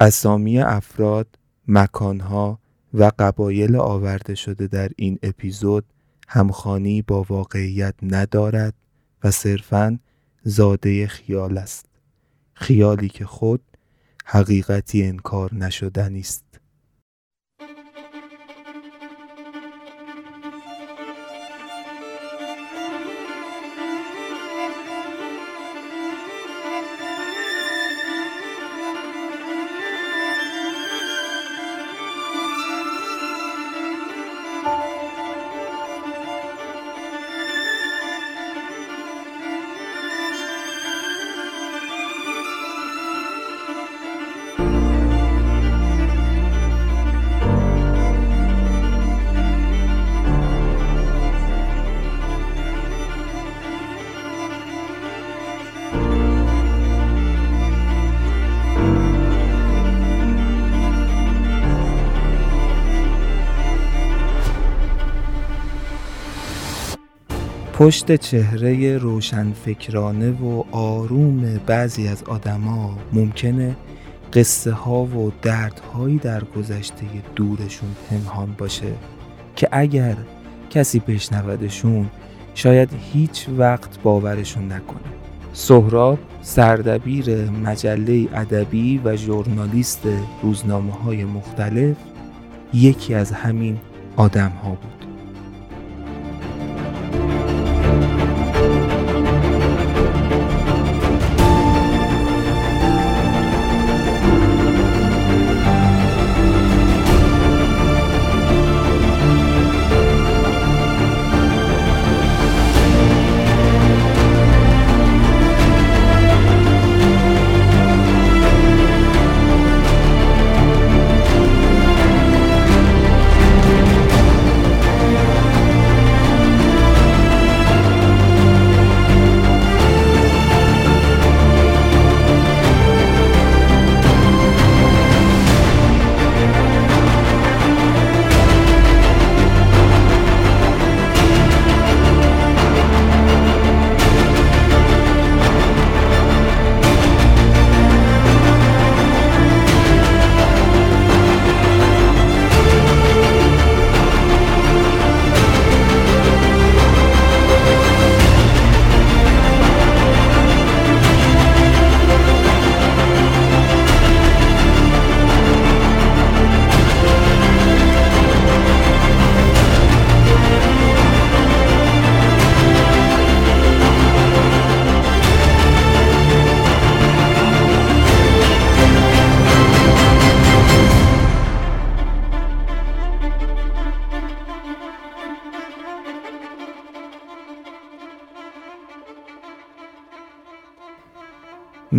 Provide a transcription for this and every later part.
اسامی افراد، مکانها و قبایل آورده شده در این اپیزود همخانی با واقعیت ندارد و صرفاً زاده خیال است. خیالی که خود حقیقتی انکار نشدنی است پشت چهره روشنفکرانه و آروم بعضی از آدما ممکنه قصه ها و دردهایی در گذشته دورشون پنهان باشه که اگر کسی بشنودشون شاید هیچ وقت باورشون نکنه. سهراب سردبیر مجله ادبی و ژورنالیست روزنامه های مختلف یکی از همین آدم ها بود.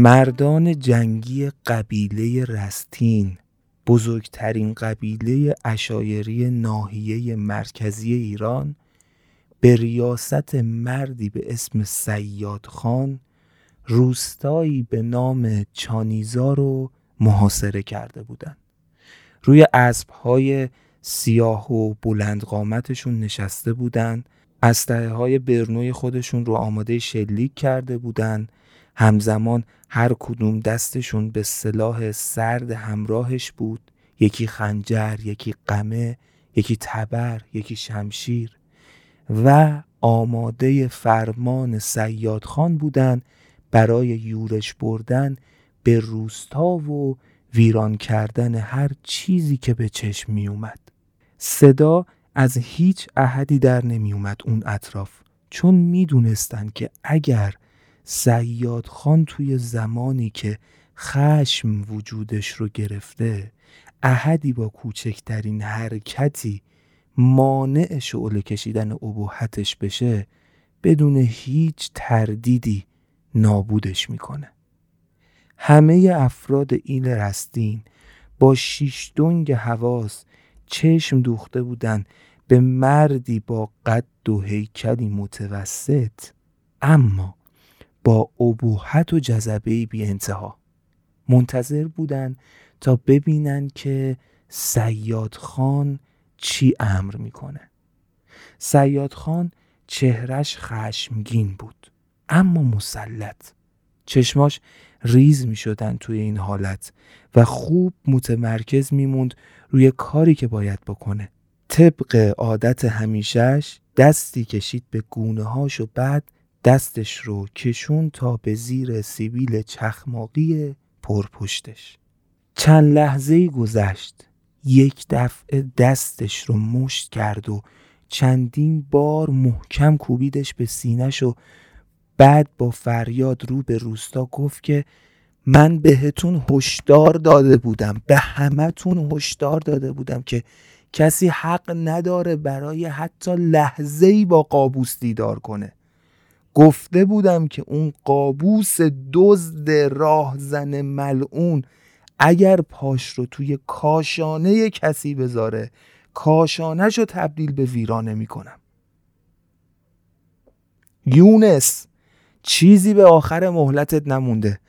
مردان جنگی قبیله رستین بزرگترین قبیله اشایری ناحیه مرکزی ایران به ریاست مردی به اسم سیاد خان روستایی به نام چانیزا رو محاصره کرده بودند. روی اسبهای سیاه و بلند قامتشون نشسته بودند اسلحه های برنوی خودشون رو آماده شلیک کرده بودند همزمان هر کدوم دستشون به سلاح سرد همراهش بود یکی خنجر یکی قمه یکی تبر یکی شمشیر و آماده فرمان سیاد خان بودن برای یورش بردن به روستا و ویران کردن هر چیزی که به چشم می اومد. صدا از هیچ احدی در نمی اومد اون اطراف چون می‌دونستن که اگر سیاد خان توی زمانی که خشم وجودش رو گرفته احدی با کوچکترین حرکتی مانع شعله کشیدن ابهتش بشه بدون هیچ تردیدی نابودش می‌کنه. همه افراد این رستین با شیشتونگ حواس چشم دوخته بودن به مردی با قد و هیکلی متوسط اما با ابوحت و جذبه بی انتها. منتظر بودن تا ببینن که سیاد خان چی امر می‌کنه. سیاد خان چهرش خشمگین بود اما مسلط. چشماش ریز می شدن توی این حالت و خوب متمرکز میموند روی کاری که باید بکنه. طبق عادت همیشهش دستی کشید به گونه هاش و بعد دستش رو کشون تا به زیر سیبیل چخماقی پرپشتش. چند لحظه گذشت. یک دفعه دستش رو مشت کرد و چندین بار محکم کوبیدش به سینش و بعد با فریاد رو به روستا گفت که من بهتون هشدار داده بودم به همهتون هشدار داده بودم که کسی حق نداره برای حتی لحظه ای با قابوس دیدار کنه. گفته بودم که اون قابوس دزد راهزن ملعون اگر پاش رو توی کاشانه کسی بذاره کاشانش رو تبدیل به ویرانه می‌کنم یونس چیزی به آخر مهلتت نمونده.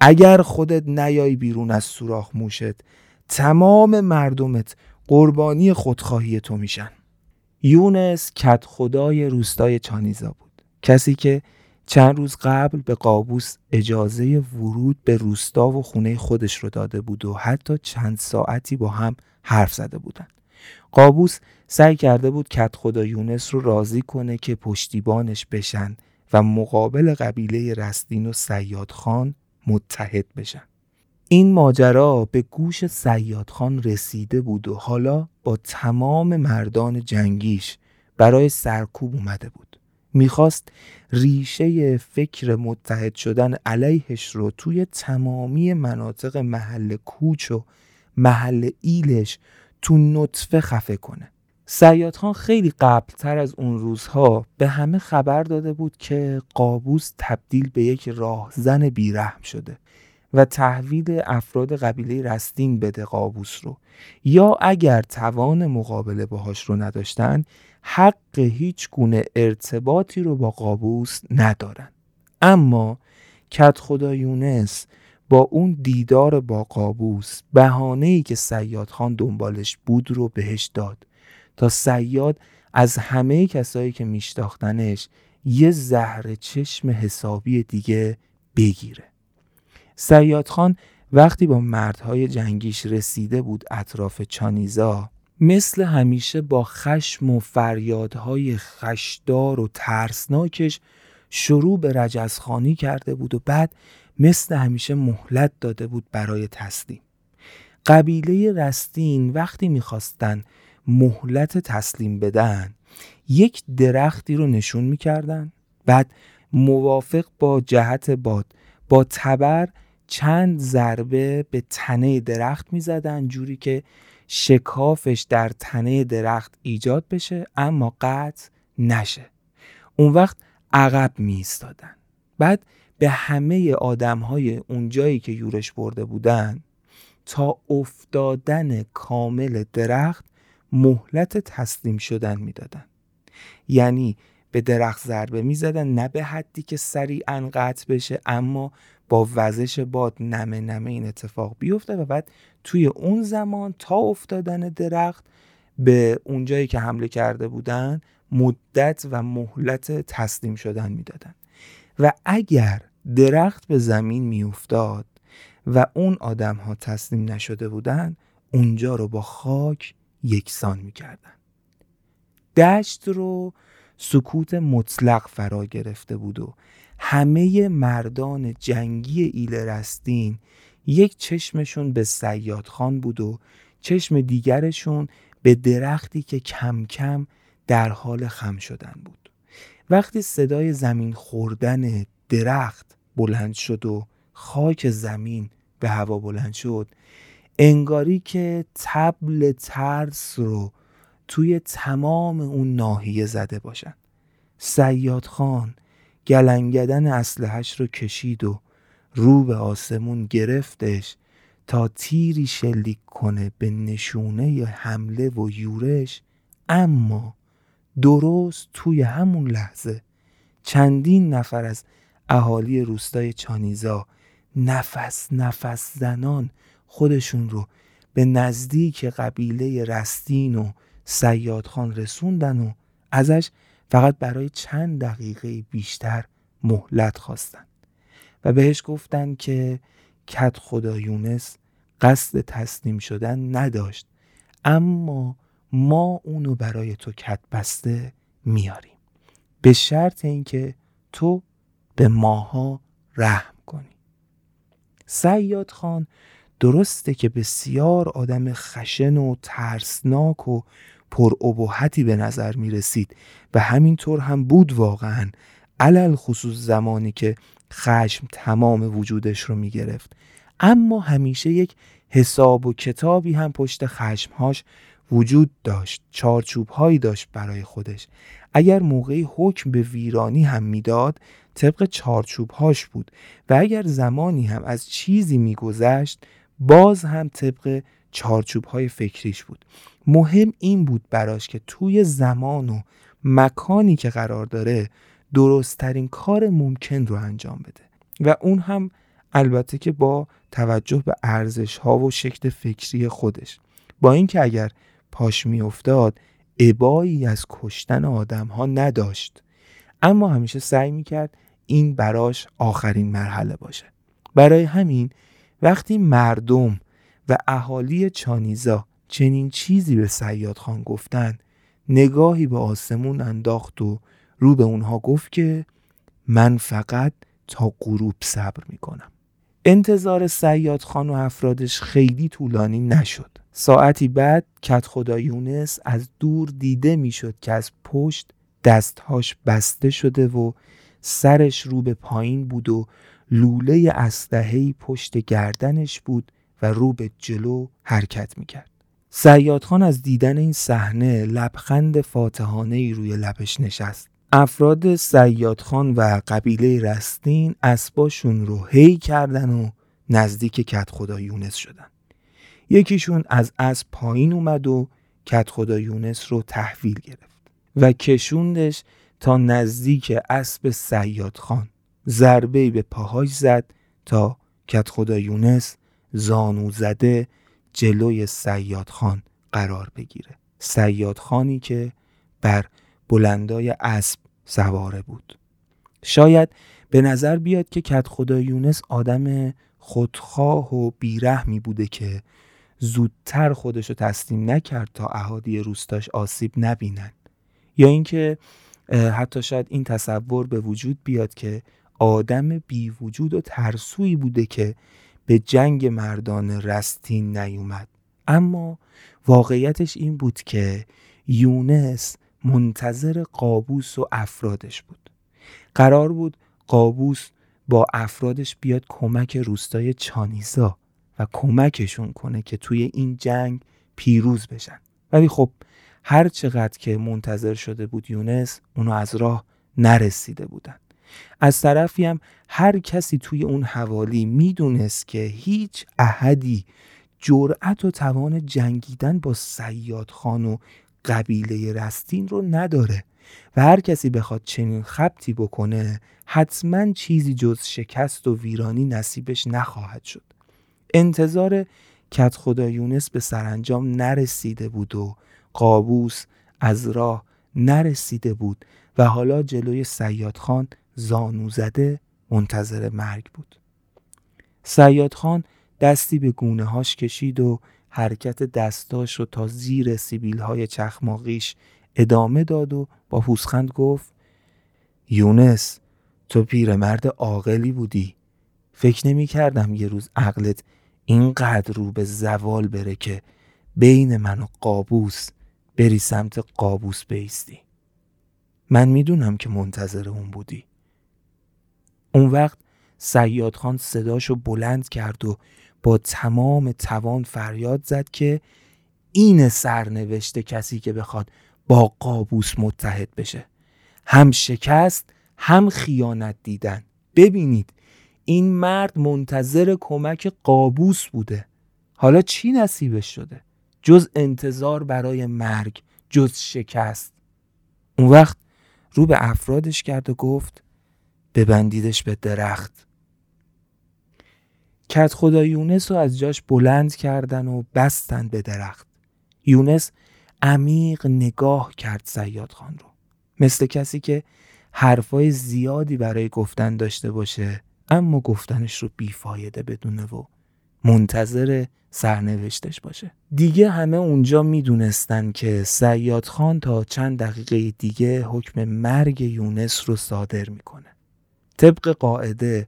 اگر خودت نیای بیرون از سوراخ موشت تمام مردمت قربانی خودخواهی تو میشن. یونس کت خدای روستای چانیزا بود. کسی که چند روز قبل به قابوس اجازه ورود به روستا و خونه خودش رو داده بود و حتی چند ساعتی با هم حرف زده بودن. قابوس سعی کرده بود کت خدا یونس رو راضی کنه که پشتیبانش بشن و مقابل قبیله رستین و سیاد خان متحد بشن. این ماجرا به گوش سیاد خان رسیده بود و حالا با تمام مردان جنگیش برای سرکوب اومده بود. می‌خواست ریشه فکر متحد شدن علیهش رو توی تمامی مناطق محل کوچ و محل ایلش تو نطفه خفه کنه. سیاد خان خیلی قبلتر از اون روزها به همه خبر داده بود که قابوس تبدیل به یک راهزن بیرحم شده و تحویل افراد قبیله رستین بده قابوس رو. یا اگر توان مقابله باهاش رو نداشتن حق هیچ گونه ارتباطی رو با قابوس ندارن. اما کت خدا یونس با اون دیدار با قابوس بهانه ای که سیاد خان دنبالش بود رو بهش داد تا سیاد از همه کسایی که میشتاختنش یه زهر چشم حسابی دیگه بگیره. سیاد خان وقتی با مردهای جنگیش رسیده بود اطراف چانیزا مثل همیشه با خشم و فریادهای خشدار و ترسناکش شروع به رجزخانی کرده بود و بعد مثل همیشه مهلت داده بود برای تسلیم. قبیله رستین وقتی می‌خواستن مهلت تسلیم بدن یک درختی رو نشون می‌کردن. بعد موافق با جهت باد با تبر چند ضربه به تنه درخت می‌زدن جوری که شکافش در تنه درخت ایجاد بشه اما قطع نشه. اون وقت عقب می ایستادن بعد به همه آدم های اون جایی که یورش برده بودن تا افتادن کامل درخت مهلت تسلیم شدن می‌دادن. یعنی به درخت ضربه می‌زدن نه به حدی که سریعا قطع بشه اما با وزش باد نمه نمه این اتفاق بیفته و بعد توی اون زمان تا افتادن درخت به اونجایی که حمله کرده بودن مدت و مهلت تسلیم شدن می‌دادن. و اگر درخت به زمین میافتاد و اون آدم ها تسلیم نشده بودن اونجا رو با خاک یکسان می‌کردن. دشت رو سکوت مطلق فرا گرفته بود و همه مردان جنگی ایل رستین یک چشمشون به سیاد خان بود و چشم دیگرشون به درختی که کم کم در حال خم شدن بود. وقتی صدای زمین خوردن درخت بلند شد و خاک زمین به هوا بلند شد انگاری که تبل ترس رو توی تمام اون ناحیه زده باشن. سیاد خان گلنگدن اسلحش رو کشید و رو به آسمون گرفتش تا تیری شلیک کنه به نشونه حمله و یورش. اما درست توی همون لحظه چندین نفر از اهالی روستای چانیزا نفس نفس زنان خودشون رو به نزدیک قبیله رستین و سیادخان رسوندن و ازش فقط برای چند دقیقه بیشتر مهلت خواستن و بهش گفتن که کت خدا یونس قصد تسلیم شدن نداشت اما ما اونو برای تو کت بسته میاریم. به شرط اینکه تو به ماها رحم کنی. سیاد خان درسته که بسیار آدم خشن و ترسناک و پر به نظر می رسید و همینطور هم بود واقعا علل خصوص زمانی که خشم تمام وجودش رو می گرفت. اما همیشه یک حساب و کتابی هم پشت خشمهاش وجود داشت چارچوب هایی داشت برای خودش. اگر موقعی حکم به ویرانی هم می‌داد طبق چارچوب هاش بود. و اگر زمانی هم از چیزی میگذشت باز هم طبق چارچوب های فکریش بود. مهم این بود براش که توی زمان و مکانی که قرار داره درستترین کار ممکن رو انجام بده. و اون هم البته که با توجه به ارزش ها و شکل فکری خودش. با اینکه اگر پاش میافتاد ابایی از کشتن آدم ها نداشت. اما همیشه سعی می‌کرد این براش آخرین مرحله باشه. برای همین وقتی مردم و اهالی چانیزا چنین چیزی به سیاد خان گفتن نگاهی به آسمون انداخت و رو به اونها گفت که من فقط تا غروب صبر می‌کنم. انتظار سیاد خان و افرادش خیلی طولانی نشد. ساعتی بعد کت خدا یونس از دور دیده می‌شد که از پشت دستهاش بسته شده و سرش رو به پایین بود و لوله اسلحه‌ای پشت گردنش بود و رو به جلو حرکت می‌کرد. سیاد خان از دیدن این صحنه لبخند فاتحانه ای روی لبش نشست. افراد سیاد خان و قبیله رستین اسباشون رو هی کردن و نزدیک کت خدا یونس شدن. یکیشون از اسب پایین اومد و کت خدا یونس رو تحویل گرفت و کشوندش تا نزدیک اسب سیاد خان. ضربه به پاهاش زد تا کت خدا یونس زانو زده جلوی سیاد خان قرار بگیره. سیاد خانی که بر بلندای اسب سواره بود. شاید به نظر بیاد که کت خدا یونس آدم خودخواه و بیرحمی بوده که زودتر خودشو تسلیم نکرد تا اهادی روستاش آسیب نبینن. یا اینکه حتی شاید این تصور به وجود بیاد که آدم بی وجود و ترسویی بوده که به جنگ مردان رستین نیومد. اما واقعیتش این بود که یونس منتظر قابوس و افرادش بود. قرار بود قابوس با افرادش بیاد کمک روستای چانیزا و کمکشون کنه که توی این جنگ پیروز بشن. ولی خب هر چقدر که منتظر شده بود یونس اونو از راه نرسیده بودن. از طرفی هم هر کسی توی اون حوالی می‌دونست که هیچ احدی جرأت و توان جنگیدن با سیاد خان و قبیله رستین رو نداره و هر کسی بخواد چنین خبتی بکنه حتما چیزی جز شکست و ویرانی نصیبش نخواهد شد. انتظار کت خدا یونس به سرانجام نرسیده بود و قابوس از راه نرسیده بود و حالا جلوی سیاد خان زانو زده منتظر مرگ بود. سیاد خان دستی به گونه هاش کشید و حرکت دستاش رو تا زیر سیبیل های چخماقیش ادامه داد و با پوسخند گفت یونس تو پیرمرد عاقلی بودی. فکر نمی کردم یه روز عقلت اینقدر رو به زوال بره که بین من و قابوس بری سمت قابوس بیستی. من می‌دونم که منتظر اون بودی. اون وقت سیاد خان صداشو بلند کرد و با تمام توان فریاد زد که این سرنوشته کسی که بخواد با قابوس متحد بشه. هم شکست هم خیانت دیدن. ببینید این مرد منتظر کمک قابوس بوده. حالا چی نصیبش شده؟ جز انتظار برای مرگ جز شکست. اون وقت رو به افرادش کرد و گفت ببندیدش به درخت. کت خدا یونس رو از جاش بلند کردن و بستن به درخت. یونس عمیق نگاه کرد سیاد خان رو. مثل کسی که حرفای زیادی برای گفتن داشته باشه اما گفتنش رو بیفایده بدونه و منتظر سرنوشتش باشه. دیگه همه اونجا می‌دونستن که سیاد خان تا چند دقیقه دیگه حکم مرگ یونس رو صادر می‌کنه. طبق قاعده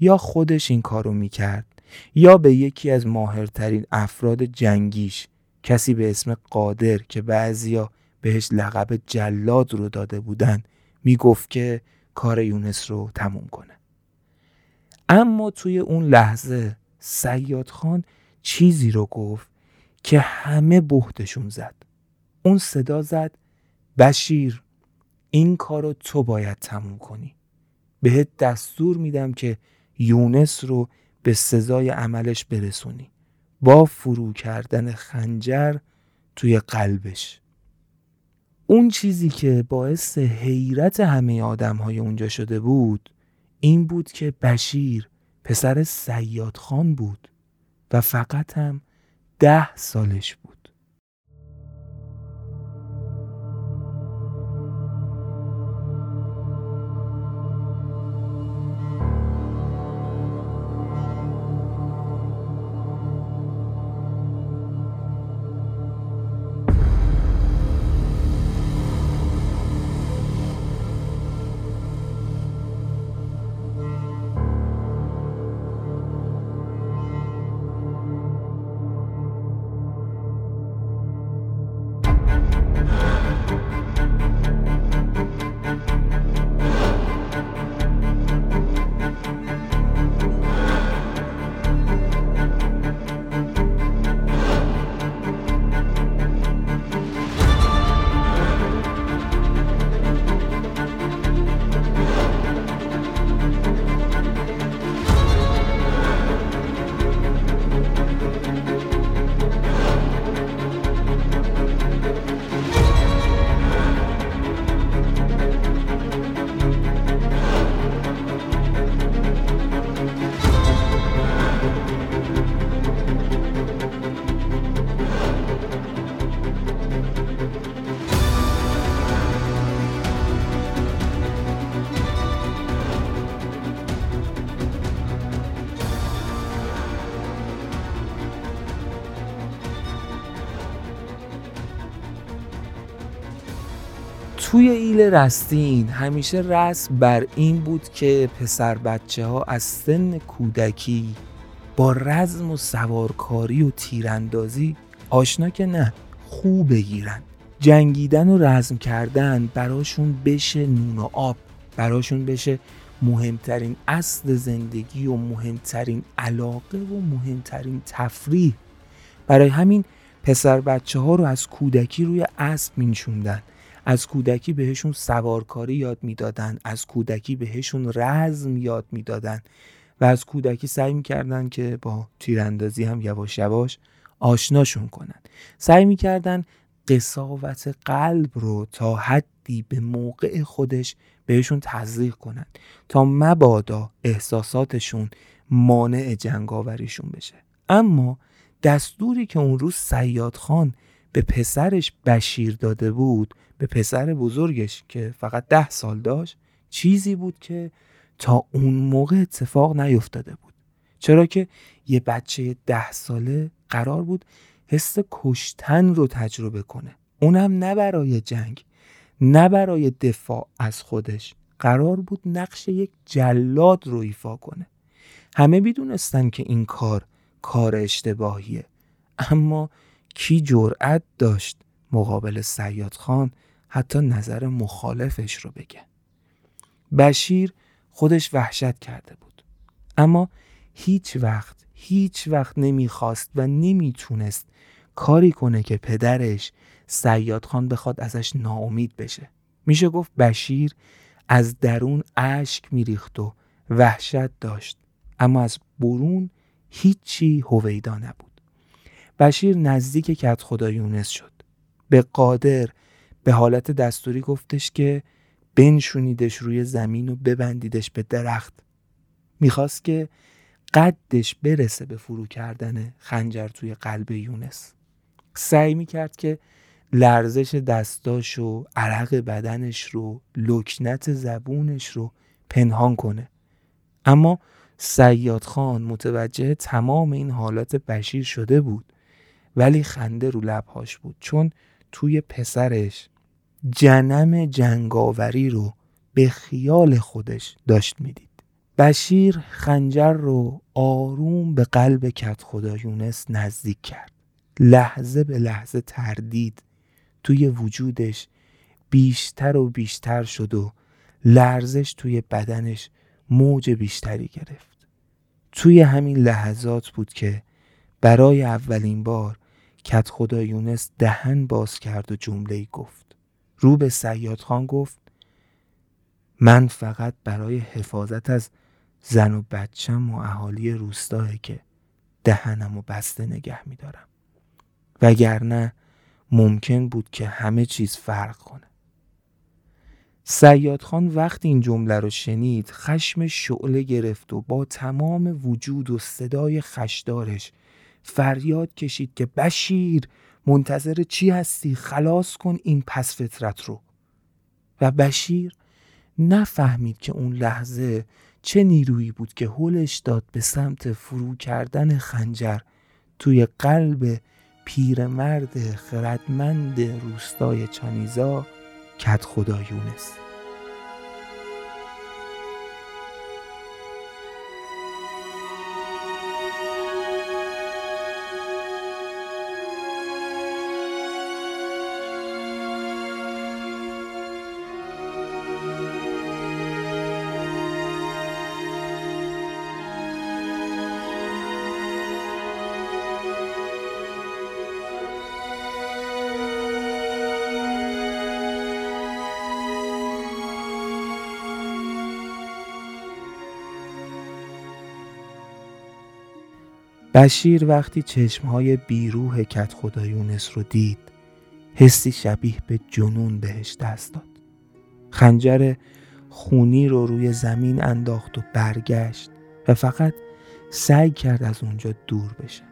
یا خودش این کارو می‌کرد یا به یکی از ماهرترین افراد جنگیش کسی به اسم قادر که بعضیا بهش لقب جلاد رو داده بودن می‌گفت که کار یونس رو تموم کنه. اما توی اون لحظه سیاد خان چیزی رو گفت که همه بهتشون زد. اون صدا زد بشیر این کار رو تو باید تموم کنی. بهت دستور میدم که یونس رو به سزای عملش برسونی. با فرو کردن خنجر توی قلبش. اون چیزی که باعث حیرت همه آدم های اونجا شده بود این بود که بشیر پسر سیاد خان بود و فقط هم ده سالش بود. رستین همیشه رسم بر این بود که پسر بچه ها از سن کودکی با رزم و سوارکاری و تیراندازی آشنا که نه خوب بگیرن. جنگیدن و رزم کردن براشون بشه نون و آب براشون بشه مهمترین اصل زندگی و مهمترین علاقه و مهمترین تفریح. برای همین پسر بچه ها رو از کودکی روی اسب مینشوندن از کودکی بهشون سوارکاری یاد می‌دادن از کودکی بهشون رزم یاد می‌دادن و از کودکی سعی می‌کردن که با تیراندازی هم یواش یواش آشناشون کنن. سعی می‌کردن قصاوت قلب رو تا حدی به موقع خودش بهشون تزریق کنن تا مبادا احساساتشون مانع جنگاوریشون بشه. اما دستوری که اون روز سیاد خان به پسرش بشیر داده بود به پسر بزرگش که فقط ده سال داشت چیزی بود که تا اون موقع اتفاق نیفتاده بود. چرا که یه بچه ده ساله قرار بود حس کشتن رو تجربه کنه. اونم نه برای جنگ نه برای دفاع از خودش. قرار بود نقش یک جلاد رو ایفا کنه. همه می‌دونستن که این کار کار اشتباهیه. اما کی جرأت داشت مقابل سیاد خان حتی نظر مخالفش رو بگه. بشیر خودش وحشت کرده بود. اما هیچ وقت هیچ وقت نمی‌خواست و نمی‌تونست کاری کنه که پدرش سیاد خان بخواد ازش ناامید بشه. میشه گفت بشیر از درون اشک میریخت و وحشت داشت. اما از برون هیچی هویدا نبود. بشیر نزدیک کت خدا یونس شد. به قادر به حالت دستوری گفتش که بنشونیدش روی زمین و ببندیدش به درخت. می‌خواست که قدش برسه به فرو کردن خنجر توی قلب یونس. سعی می‌کرد که لرزش دستاش و عرق بدنش رو لکنت زبونش رو پنهان کنه. اما سیاد خان متوجه تمام این حالات بشیر شده بود ولی خنده رو لبهاش بود چون توی پسرش جنم جنگاوری رو به خیال خودش داشت می‌دید. بشیر خنجر رو آروم به قلب کت خدا یونس نزدیک کرد. لحظه به لحظه تردید توی وجودش بیشتر و بیشتر شد و لرزش توی بدنش موج بیشتری گرفت. توی همین لحظات بود که برای اولین بار کت خدا یونس دهن باز کرد و جمله گفت. رو به سیاد خان گفت من فقط برای حفاظت از زن و بچم و اهالی روستاه که دهنم و بسته نگه میدارم. وگرنه ممکن بود که همه چیز فرق کنه. سیاد خان وقتی این جمله رو شنید خشم شعله گرفت و با تمام وجود و صدای خشدارش فریاد کشید که بشیر منتظر چی هستی؟ خلاص کن این پس فطرت رو. و بشیر نفهمید که اون لحظه چه نیرویی بود که هلش داد به سمت فرو کردن خنجر توی قلب پیرمرد خردمند روستای چانیزا کت خدا یونس. بشیر وقتی چشمهای بیروح کت خدا یونس رو دید حسی شبیه به جنون بهش دست داد. خنجر خونی رو روی زمین انداخت و برگشت و فقط سعی کرد از اونجا دور بشه.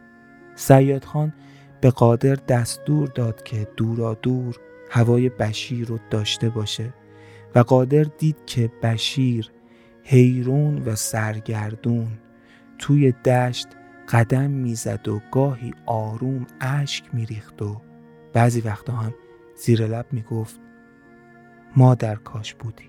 سیاد خان به قادر دستور داد که دورا دور هوای بشیر رو داشته باشه و قادر دید که بشیر حیرون و سرگردون توی دشت قدم می‌زد و گاهی آروم اشک میریخت و بعضی وقتا هم زیر لب می‌گفت ما در کاش بودیم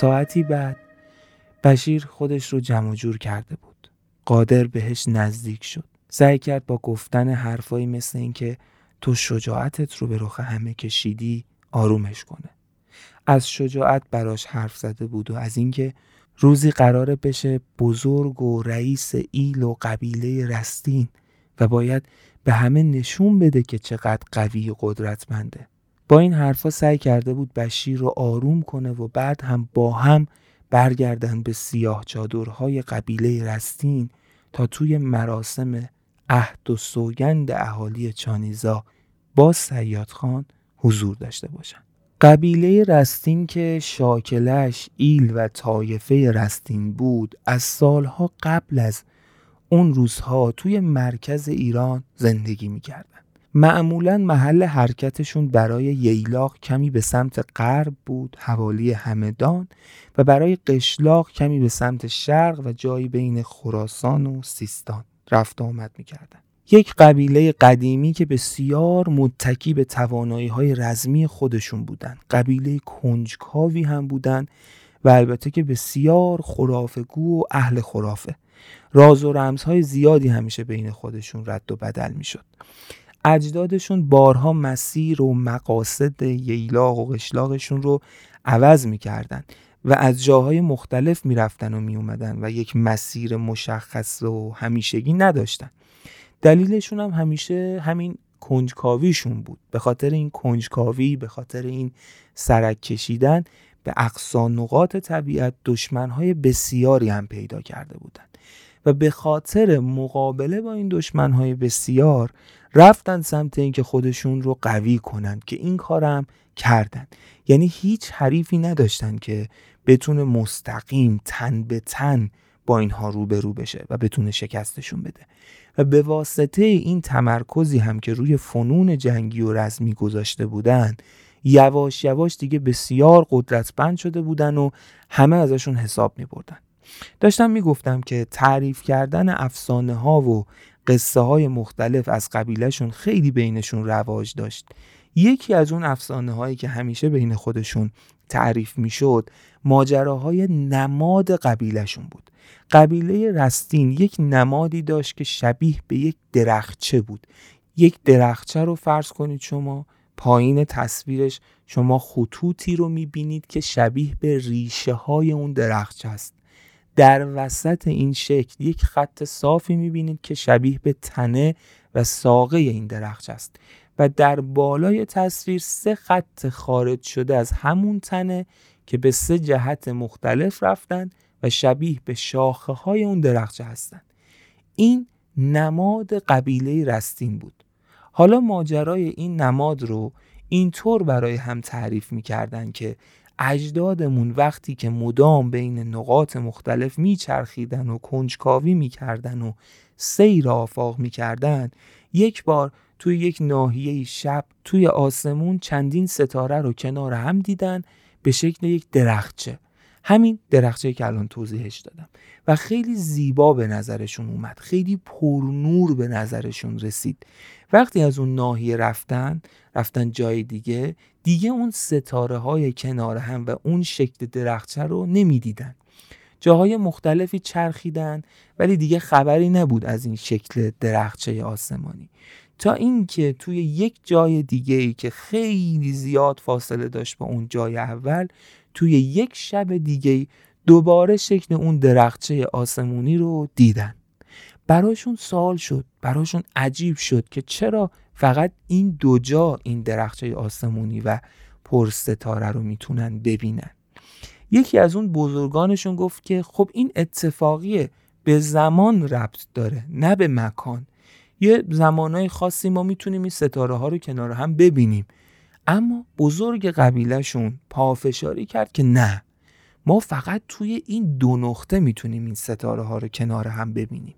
ساعتی بعد بشیر خودش رو جمع جور کرده بود. قادر بهش نزدیک شد. سعی کرد با گفتن حرفایی مثل اینکه تو شجاعتت رو به رخ همه کشیدی آرومش کنه. از شجاعت براش حرف زده بود و از اینکه روزی قراره بشه بزرگ و رئیس ایل و قبیله رستین و باید به همه نشون بده که چقدر قوی و قدرتمنده. با این حرفا سعی کرده بود بشیر رو آروم کنه و بعد هم با هم برگردن به سیاه چادرهای قبیله رستین تا توی مراسم عهد و سوگند اهالی چانیزا با سیاد خان حضور داشته باشند. قبیله رستین که شاکلش ایل و طایفه رستین بود از سالها قبل از اون روزها توی مرکز ایران زندگی می‌کردن معمولا محل حرکتشون برای ییلاق کمی به سمت غرب بود حوالی همدان و برای قشلاق کمی به سمت شرق و جایی بین خراسان و سیستان رفت آمد می‌کردن. یک قبیله قدیمی که بسیار متکی به توانایی های رزمی خودشون بودن. قبیله کنجکاوی هم بودن و البته که بسیار خرافگو و اهل خرافه. راز و رمزهای زیادی همیشه بین خودشون رد و بدل می‌شد. اجدادشون بارها مسیر و مقاصد ییلاق و قشلاقشون رو عوض می‌کردن و از جاهای مختلف می‌رفتن و میومدن و یک مسیر مشخص و همیشگی نداشتن. دلیلشون هم همیشه همین کنجکاویشون بود. به خاطر این کنجکاوی به خاطر این سرک کشیدن به اقصا نقاط طبیعت دشمنهای بسیاری هم پیدا کرده بودند و به خاطر مقابله با این دشمنهای بسیار رفتن سمت اینکه خودشون رو قوی کنند که این کارم کردن یعنی هیچ حریفی نداشتن که بتونه مستقیم تن به تن با اینها روبرو بشه و بتونه شکستشون بده و به واسطه این تمرکزی هم که روی فنون جنگی و رزمی گذاشته بودند یواش یواش دیگه بسیار قدرتمند شده بودن و همه ازشون حساب می بردن. داشتم می‌گفتم که تعریف کردن افسانه ها و قصه های مختلف از قبیلهشون خیلی بینشون رواج داشت. یکی از اون افسانه هایی که همیشه بین خودشون تعریف می‌شد ماجراهای نماد قبیلهشون بود. قبیله رستین یک نمادی داشت که شبیه به یک درخچه بود. یک درخچه رو فرض کنید شما پایین تصویرش شما خطوطی رو می‌بینید که شبیه به ریشه های اون درخچه است. در وسط این شکل یک خط صافی می‌بینید که شبیه به تنه و ساقه این درخچه است و در بالای تصویر سه خط خارج شده از همون تنه که به سه جهت مختلف رفتن و شبیه به شاخه های اون درخچه هستند. این نماد قبیله رستین بود. حالا ماجرای این نماد رو اینطور برای هم تعریف می‌کردن که اجدادمون وقتی که مدام بین نقاط مختلف میچرخیدن و کنجکاوی می‌کردن و سیر آفاق می‌کردن یک بار توی یک ناحیه شب توی آسمون چندین ستاره رو کنار هم دیدن به شکل یک درختچه همین درخچه که الان توضیحش دادم. و خیلی زیبا به نظرشون اومد. خیلی پرنور به نظرشون رسید. وقتی از اون ناحیه رفتن رفتن جای دیگه دیگه اون ستاره های کنار هم و اون شکل درخچه رو نمی‌دیدن. جاهای مختلفی چرخیدن ولی دیگه خبری نبود از این شکل درخچه آسمانی. تا اینکه توی یک جای دیگه ای که خیلی زیاد فاصله داشت با اون جای اول توی یک شب دیگه دوباره شکل اون درخچه آسمونی رو دیدن. براشون سوال شد براشون عجیب شد که چرا فقط این دو جا این درخچه آسمونی و پر ستاره رو می‌تونن ببینن. یکی از اون بزرگانشون گفت که خب این اتفاقیه به زمان ربط داره نه به مکان. یه زمانهای خاصی ما می‌تونیم این ستاره ها رو کنار هم ببینیم. اما بزرگ قبیلهشون پافشاری کرد که نه ما فقط توی این دو نقطه می‌تونیم این ستاره ها رو کنار هم ببینیم.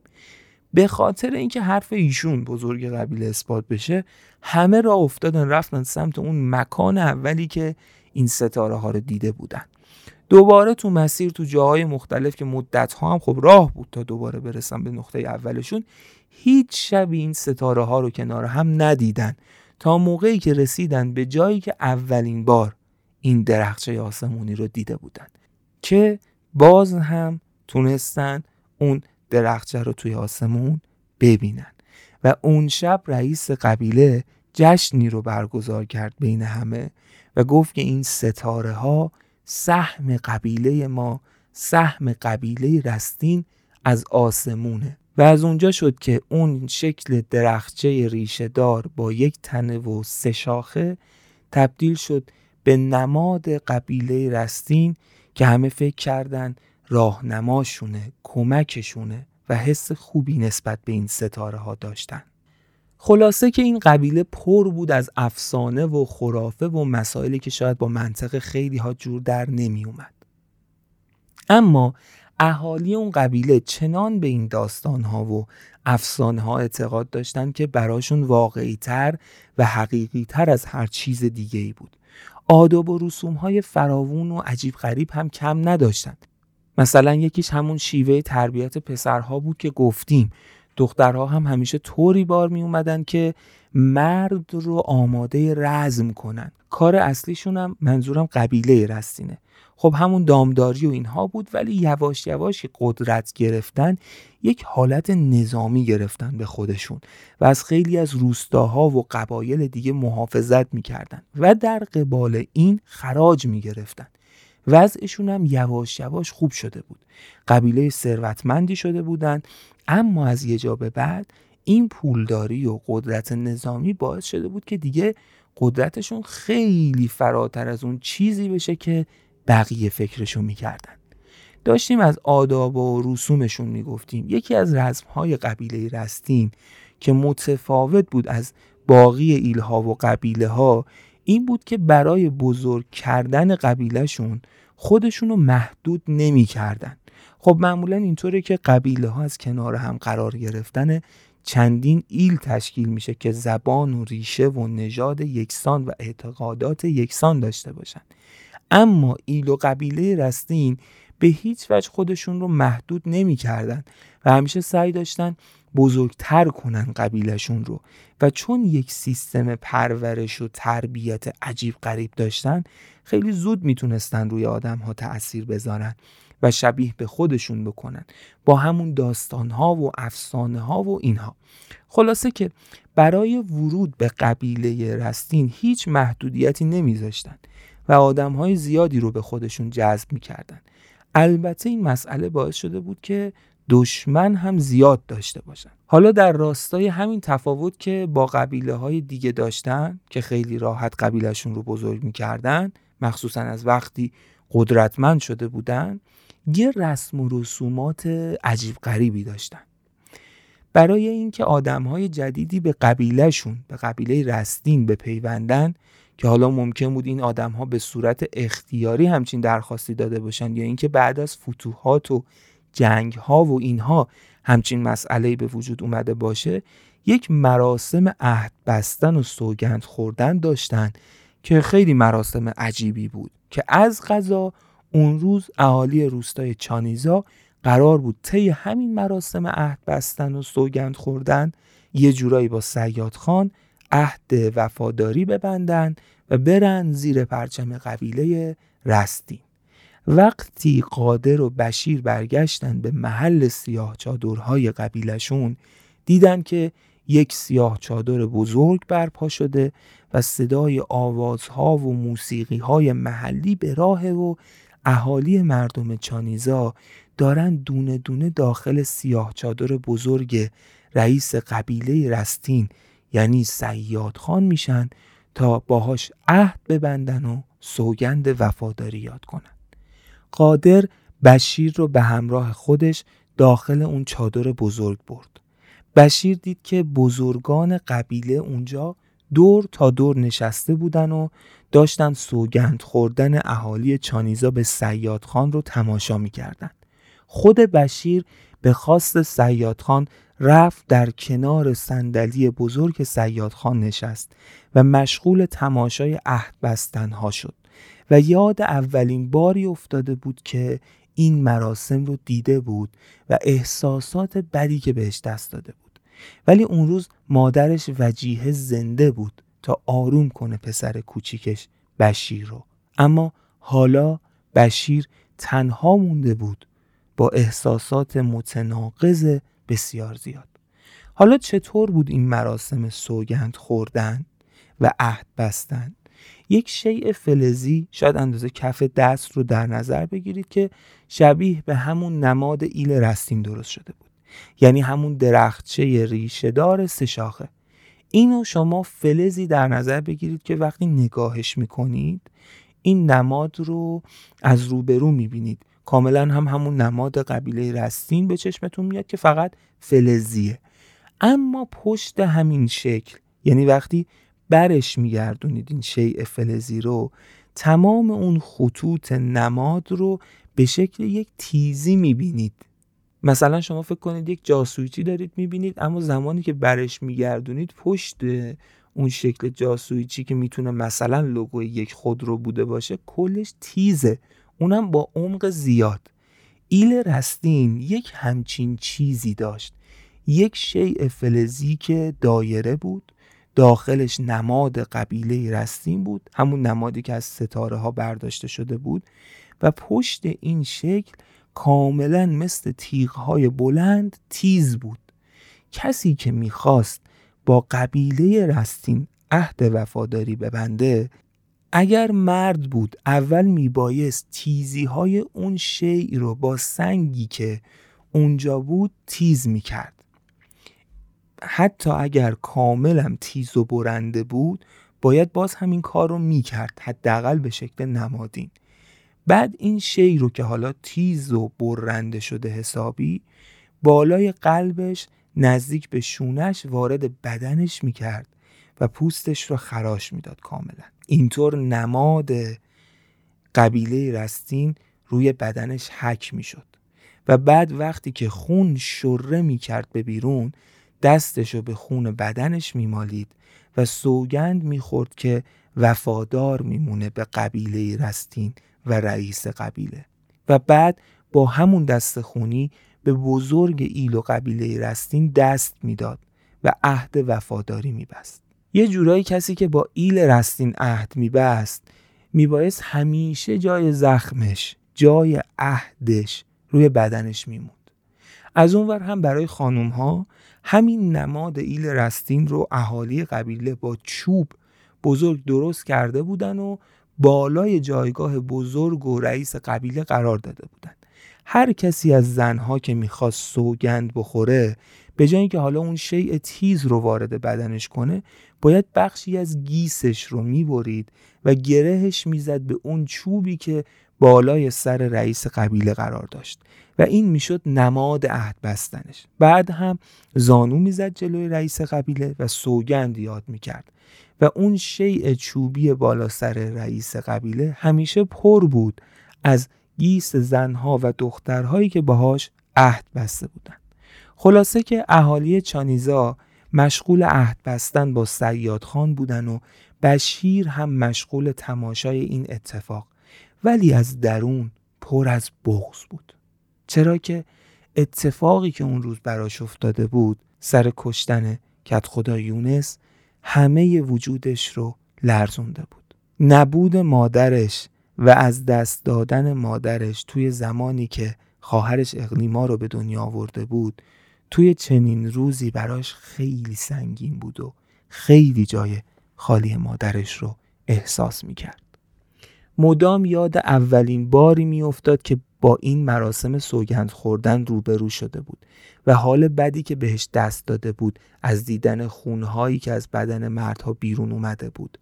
به خاطر اینکه حرف ایشون بزرگ قبیله اثبات بشه همه را افتادن رفتن سمت اون مکان اولی که این ستاره ها رو دیده بودن. دوباره تو مسیر تو جاهای مختلف که مدت ها هم خب راه بود تا دوباره برسن به نقطه اولشون هیچ شبی این ستاره ها رو کنار هم ندیدن. تا موقعی که رسیدن به جایی که اولین بار این درخچه آسمونی رو دیده بودن. که باز هم تونستن اون درخچه رو توی آسمون ببینن. و اون شب رئیس قبیله جشنی رو برگزار کرد بین همه و گفت که این ستاره ها سهم قبیله ما سهم قبیله رستین از آسمونه. و از اونجا شد که اون شکل درخچه ریشه دار با یک تنه و سه شاخه تبدیل شد به نماد قبیله رستین که همه فکر کردن راهنماشونه کمکشونه و حس خوبی نسبت به این ستاره ها داشتن خلاصه که این قبیله پر بود از افسانه و خرافه و مسائلی که شاید با منطق خیلی ها جور در نمی اومد. اما اهالی اون قبیله چنان به این داستان ها و افسانه ها اعتقاد داشتن که براشون واقعی تر و حقیقی تر از هر چیز دیگه ای بود. آداب و رسوم های فراوون و عجیب غریب هم کم نداشتند. مثلا یکیش همون شیوه تربیت پسرها بود که گفتیم. دخترها هم همیشه طوری بار می اومدن که مرد رو آماده رزم کنن. کار اصلیشون هم منظورم قبیله رستینه. خب همون دامداری و اینها بود ولی یواش یواش قدرت گرفتن یک حالت نظامی گرفتن به خودشون و از خیلی از روستاها و قبایل دیگه محافظت می‌کردن و در قبال این خراج می‌گرفتن. وضعشون هم یواش یواش خوب شده بود. قبیله ثروتمندی شده بودند اما از یه جا به بعد این پولداری و قدرت نظامی باعث شده بود که دیگه قدرتشون خیلی فراتر از اون چیزی بشه که بقیه فکرشون می‌کردن. داشتیم از آداب و رسومشون می‌گفتیم. یکی از رزمهای قبیله رستین که متفاوت بود از باقی ایلها و قبیله ها این بود که برای بزرگ کردن قبیلهشون خودشون رو محدود نمی‌کردن. خب معمولا اینطوره که قبیله ها از کنار هم قرار گرفتن چندین ایل تشکیل میشه که زبان و ریشه و نژاد یکسان و اعتقادات یکسان داشته باشن. اما ایل و قبیله رستین به هیچ وجه خودشون رو محدود نمی‌کردن و همیشه سعی داشتن بزرگتر کنن قبیلشون رو. و چون یک سیستم پرورش و تربیت عجیب غریب داشتن خیلی زود می‌تونستن روی آدم ها تأثیر بذارن و شبیه به خودشون بکنن. با همون داستان ها و افسانه ها و اینها. خلاصه که برای ورود به قبیله رستین هیچ محدودیتی نمیذاشتن و آدم های زیادی رو به خودشون جذب می‌کردن. البته این مسئله باعث شده بود که دشمن هم زیاد داشته باشن. حالا در راستای همین تفاوت که با قبیله های دیگه داشتن که خیلی راحت قبیلهشون رو بزرگ می‌کردن مخصوصا از وقتی قدرتمند شده بودن یه رسم و رسومات عجیب غریبی داشتن. برای اینکه آدمهای جدیدی به قبیلهشون به قبیله رستین بپیوندن که حالا ممکن بود این آدمها به صورت اختیاری همچین درخواستی داده باشن یا اینکه بعد از فتوحات و جنگ ها و اینها همچین مسئله به وجود اومده باشه یک مراسم عهد بستن و سوگند خوردن داشتن که خیلی مراسم عجیبی بود که از غذا اون روز اهالی روستای چانیزا قرار بود طی همین مراسم عهد بستن و سوگند خوردن یه جورایی با سیاد خان عهد وفاداری ببندن و برن زیر پرچم قبیله رستین. وقتی قادر و بشیر برگشتن به محل سیاه چادرهای قبیلشون دیدن که یک سیاه چادر بزرگ برپا شده و صدای آوازها و موسیقیهای محلی به راه و اهالی مردم چانیزا دارن دونه دونه داخل سیاه چادر بزرگ رئیس قبیله رستین یعنی سیاد خان میشن تا باهاش عهد ببندن و سوگند وفاداری یاد کنن. قادر بشیر رو به همراه خودش داخل اون چادر بزرگ برد. بشیر دید که بزرگان قبیله اونجا دور تا دور نشسته بودن و داشتن سوگند خوردن اهالی چانیزا به سیاد خان رو تماشا می‌کردن. خود بشیر به خواست سیاد خان رفت در کنار صندلی بزرگ سیاد خان نشست و مشغول تماشای عهد بستنها شد. و یاد اولین باری افتاده بود که این مراسم رو دیده بود و احساسات بدی که بهش دست داده بود. ولی اون روز مادرش وجیه زنده بود تا آروم کنه پسر کوچیکش بشیر رو. اما حالا بشیر تنها مونده بود با احساسات متناقض بسیار زیاد. حالا چطور بود این مراسم سوگند خوردن و عهد بستن؟ یک شیء فلزی شاید اندازه کف دست رو در نظر بگیرید که شبیه به همون نماد ایل رستین درست شده بود. یعنی همون درختچه ریشهدار سه شاخه. اینو شما فلزی در نظر بگیرید که وقتی نگاهش می‌کنید این نماد رو از روبرو می‌بینید. کاملا هم همون نماد قبیله رستین به چشمتون میاد که فقط فلزیه. اما پشت همین شکل یعنی وقتی برش میگردونید این شیء فلزی رو. تمام اون خطوط نماد رو به شکل یک تیزی می‌بینید. مثلا شما فکر کنید یک جاسویچی دارید می‌بینید اما زمانی که برش میگردونید پشت اون شکل جاسویچی که می‌تونه مثلا لوگوی یک خودرو بوده باشه کلش تیزه. اونم با عمق زیاد. ایل رستین یک همچین چیزی داشت. یک شیء فلزی که دایره بود. داخلش نماد قبیله رستین بود همون نمادی که از ستاره ها برداشته شده بود و پشت این شکل کاملا مثل های بلند تیز بود. کسی که می‌خواست با قبیله رستین عهد وفاداری ببنده اگر مرد بود اول میبایست تیزی های اون شیع رو با سنگی که اونجا بود تیز می‌کرد. حتی اگر کاملا تیز و برنده بود باید باز همین کار رو می‌کرد حداقل به شکل نمادین. بعد این شی رو که حالا تیز و برنده شده حسابی بالای قلبش نزدیک به شونش وارد بدنش می‌کرد و پوستش رو خراش می‌داد کاملا. اینطور نماد قبیله رستین روی بدنش حک می‌شد. و بعد وقتی که خون شره می‌کرد به بیرون دستشو به خون بدنش میمالید و سوگند می‌خورد که وفادار میمونه به قبیله رستین و رئیس قبیله. و بعد با همون دست خونی به بزرگ ایل و قبیله رستین دست می‌داد و عهد وفاداری میبست. یه جورایی کسی که با ایل رستین عهد میبست میبایست همیشه جای زخمش جای عهدش روی بدنش میموند. از اونور هم برای خانوم ها همین نماد ایل رستین رو اهالی قبیله با چوب بزرگ درست کرده بودن و بالای جایگاه بزرگ و رئیس قبیله قرار داده بودند هر کسی از زنها که می‌خواست سوگند بخوره به جای اینکه حالا اون شیء تیز رو وارد بدنش کنه باید بخشی از گیسش رو می‌برید و گرهش می‌زد به اون چوبی که بالای سر رئیس قبیله قرار داشت. و این می‌شد نماد عهد بستنش. بعد هم زانو می‌زد جلوی رئیس قبیله و سوگند یاد می‌کرد. و اون شیء چوبی بالا سر رئیس قبیله همیشه پر بود از گیس زنها و دخترهایی که باهاش عهد بسته بودند. خلاصه که اهالی چانیزا مشغول عهد بستن با سیاد خان بودن و بشیر هم مشغول تماشای این اتفاق ولی از درون پر از بغض بود. چرا که اتفاقی که اون روز براش افتاده بود سر کشتن کت خدا یونس همه وجودش رو لرزونده بود. نبود مادرش و از دست دادن مادرش توی زمانی که خواهرش اقلیما رو به دنیا آورده بود توی چنین روزی براش خیلی سنگین بود و خیلی جای خالی مادرش رو احساس می‌کرد. مدام یاد اولین باری میافتاد که با این مراسم سوگند خوردن روبرو شده بود و حال بدی که بهش دست داده بود از دیدن خونهایی که از بدن مردها بیرون اومده بود.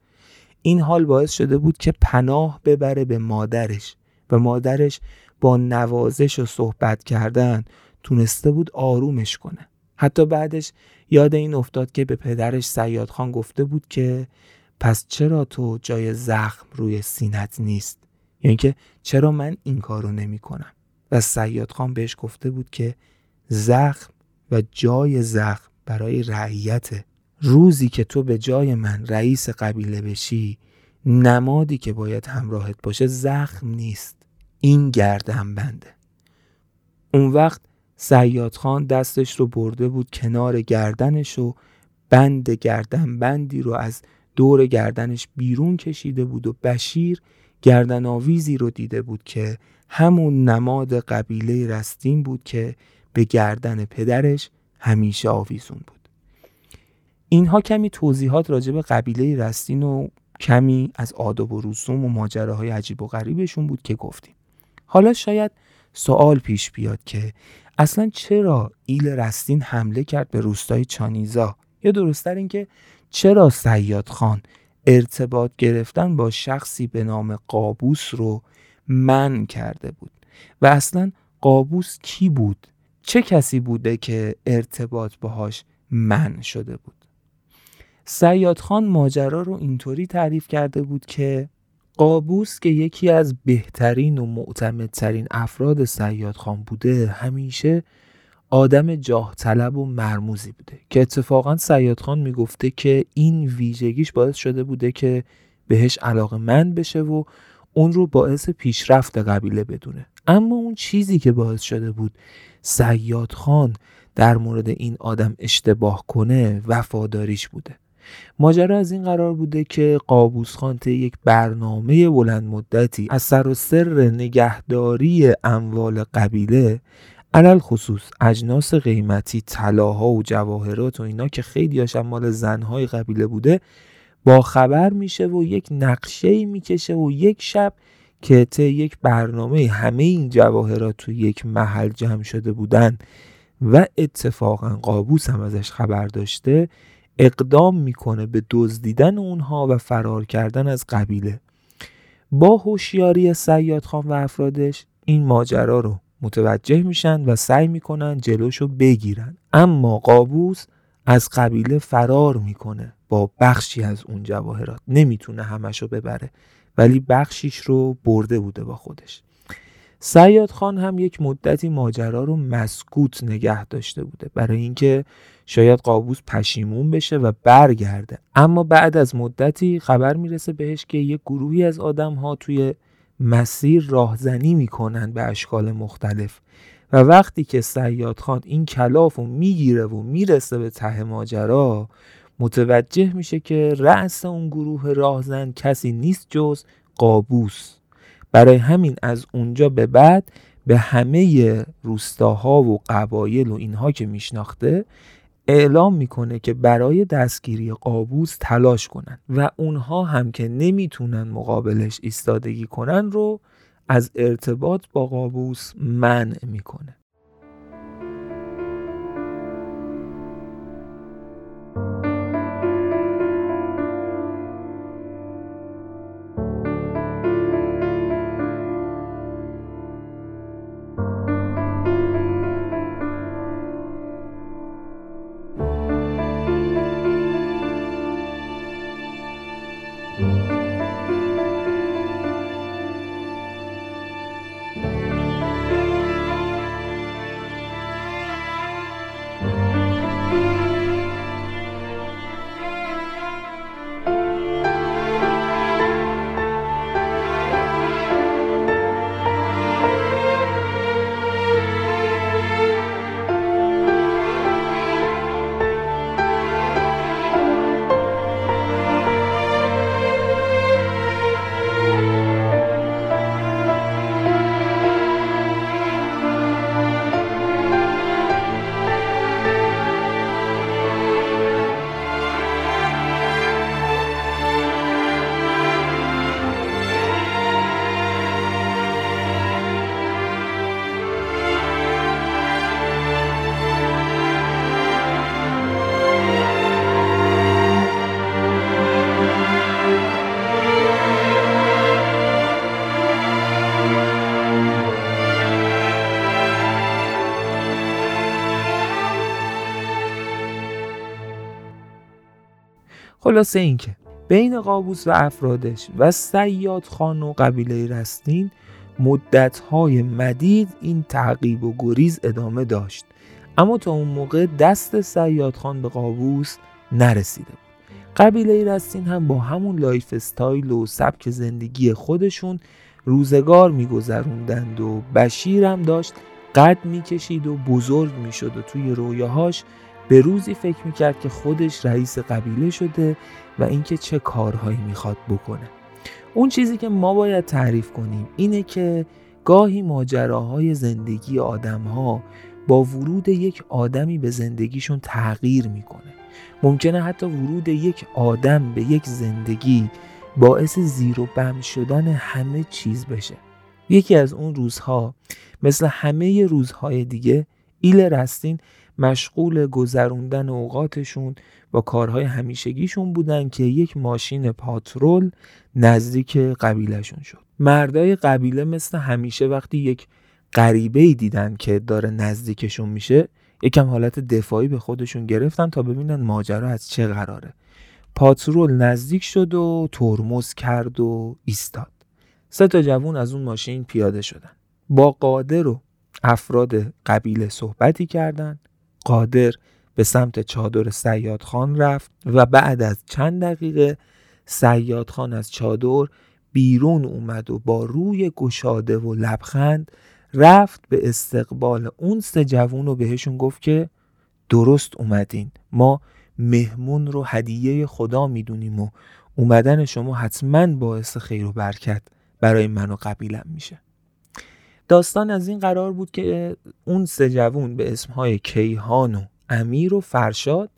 این حال باعث شده بود که پناه ببره به مادرش و مادرش با نوازش و صحبت کردن تونسته بود آرومش کنه. حتی بعدش یاد این افتاد که به پدرش سیاد خان گفته بود که پس چرا تو جای زخم روی سینت نیست؟ یعنی که چرا من این کارو نمی کنم و سیاد خان بهش گفته بود که زخم و جای زخم برای رعیت روزی که تو به جای من رئیس قبیله بشی نمادی که باید همراهت باشه زخم نیست. این گردن بنده. اون وقت سیاد خان دستش رو برده بود کنار گردنش و بند گردن بندی رو از دور گردنش بیرون کشیده بود و بشیر گردن آویزی رو دیده بود که همون نماد قبیله رستین بود که به گردن پدرش همیشه آویزون بود. اینها کمی توضیحات راجع به قبیله رستین و کمی از آداب و رسوم و ماجراهای عجیب و غریبشون بود که گفتیم. حالا شاید سوال پیش بیاد که اصلا چرا ایل رستین حمله کرد به روستای چانیزا؟ یا درستتر اینکه چرا سیاد خان ارتباط گرفتن با شخصی به نام قابوس رو من کرده بود. و اصلا قابوس کی بود؟ چه کسی بوده که ارتباط باهاش من شده بود؟ سیاد خان ماجرا رو اینطوری تعریف کرده بود که قابوس که یکی از بهترین و معتمدترین افراد سیاد خان بوده همیشه آدم جاه طلب و مرموزی بوده که اتفاقا سیاد خان می‌گفته که این ویژگیش باعث شده بوده که بهش علاقه من بشه و اون رو باعث پیشرفت قبیله بدونه. اما اون چیزی که باعث شده بود سیاد خان در مورد این آدم اشتباه کنه وفاداریش بوده. ماجرا از این قرار بوده که قابوس خان یک برنامه بلند مدتی از سر و سر نگهداری اموال قبیله علل خصوص اجناس قیمتی طلاها و جواهرات و اینا که خیلی هاشم مال زنهای قبیله بوده با خبر میشه و یک نقشه می‌کشه و یک شب که طی یک برنامه همه این جواهرات تو یک محل جمع شده بودن و اتفاقا قابوس هم ازش خبر داشته اقدام می‌کنه به دزدیدن اونها و فرار کردن از قبیله. با هوشیاری سیاد خان و افرادش این ماجرا رو متوجه میشن و سعی می‌کنن جلوشو بگیرن. اما قابوس از قبیله فرار می‌کنه با بخشی از اون جواهرات. نمی‌تونه همشو ببره ولی بخشیش رو برده بوده با خودش. سیاد خان هم یک مدتی ماجرا رو مسکوت نگه داشته بوده. برای اینکه شاید قابوس پشیمون بشه و برگرده. اما بعد از مدتی خبر می‌رسه بهش که یک گروهی از آدم ها توی مسیر راهزنی می‌کنن به اشکال مختلف. و وقتی که سیاد خان این کلاف رو می‌گیره و می‌رسه به ته ماجرا متوجه میشه که رأس اون گروه راهزن کسی نیست جز قابوس. برای همین از اونجا به بعد به همه روستاها و قبایل و اینها که میشناخته اعلام می‌کنه که برای دستگیری قابوس تلاش کنن و اونها هم که نمی‌تونن مقابلش ایستادگی کنن رو از ارتباط با قابوس منع می‌کنه. خلاصه اینکه بین قابوس و افرادش و سیاد خان و قبیله رستین مدتهای مدید این تعقیب و گریز ادامه داشت. اما تا اون موقع دست سیاد خان به قابوس نرسیده بود. قبیله رستین هم با همون lifestyle و سبک زندگی خودشون روزگار میگذروندند و بشیر داشت قد می‌کشید و بزرگ می‌شد و توی رویاهاش به روزی فکر می‌کرد که خودش رئیس قبیله شده و اینکه چه کارهایی می‌خواد بکنه. اون چیزی که ما باید تعریف کنیم اینه که گاهی ماجراهای زندگی آدمها با ورود یک آدمی به زندگیشون تغییر می‌کنه. ممکنه حتی ورود یک آدم به یک زندگی باعث زیر و بم شدن همه چیز بشه. یکی از اون روزها مثل همه روزهای دیگه ایل رستین مشغول گذروندن اوقاتشون با کارهای همیشگیشون بودن که یک ماشین پاترول نزدیک قبیلهشون شد. مردای قبیله مثل همیشه وقتی یک غریبه ای دیدن که داره نزدیکشون میشه یکم حالت دفاعی به خودشون گرفتن تا ببینن ماجرا از چه قراره. پاترول نزدیک شد و ترمز کرد و ایستاد. سه تا جوون از اون ماشین پیاده شدن. با قادر و افراد قبیله صحبتی کردند. قادر به سمت چادر سیاد خان رفت و بعد از چند دقیقه سیاد خان از چادر بیرون اومد و با روی گشاده و لبخند رفت به استقبال اون سه جوون و بهشون گفت که درست اومدین. ما مهمون رو هدیه خدا می‌دونیم و اومدن شما حتما باعث خیر و برکت برای من و قبیلم میشه. داستان از این قرار بود که اون سه جوون به اسمهای کیهان و امیر و فرشاد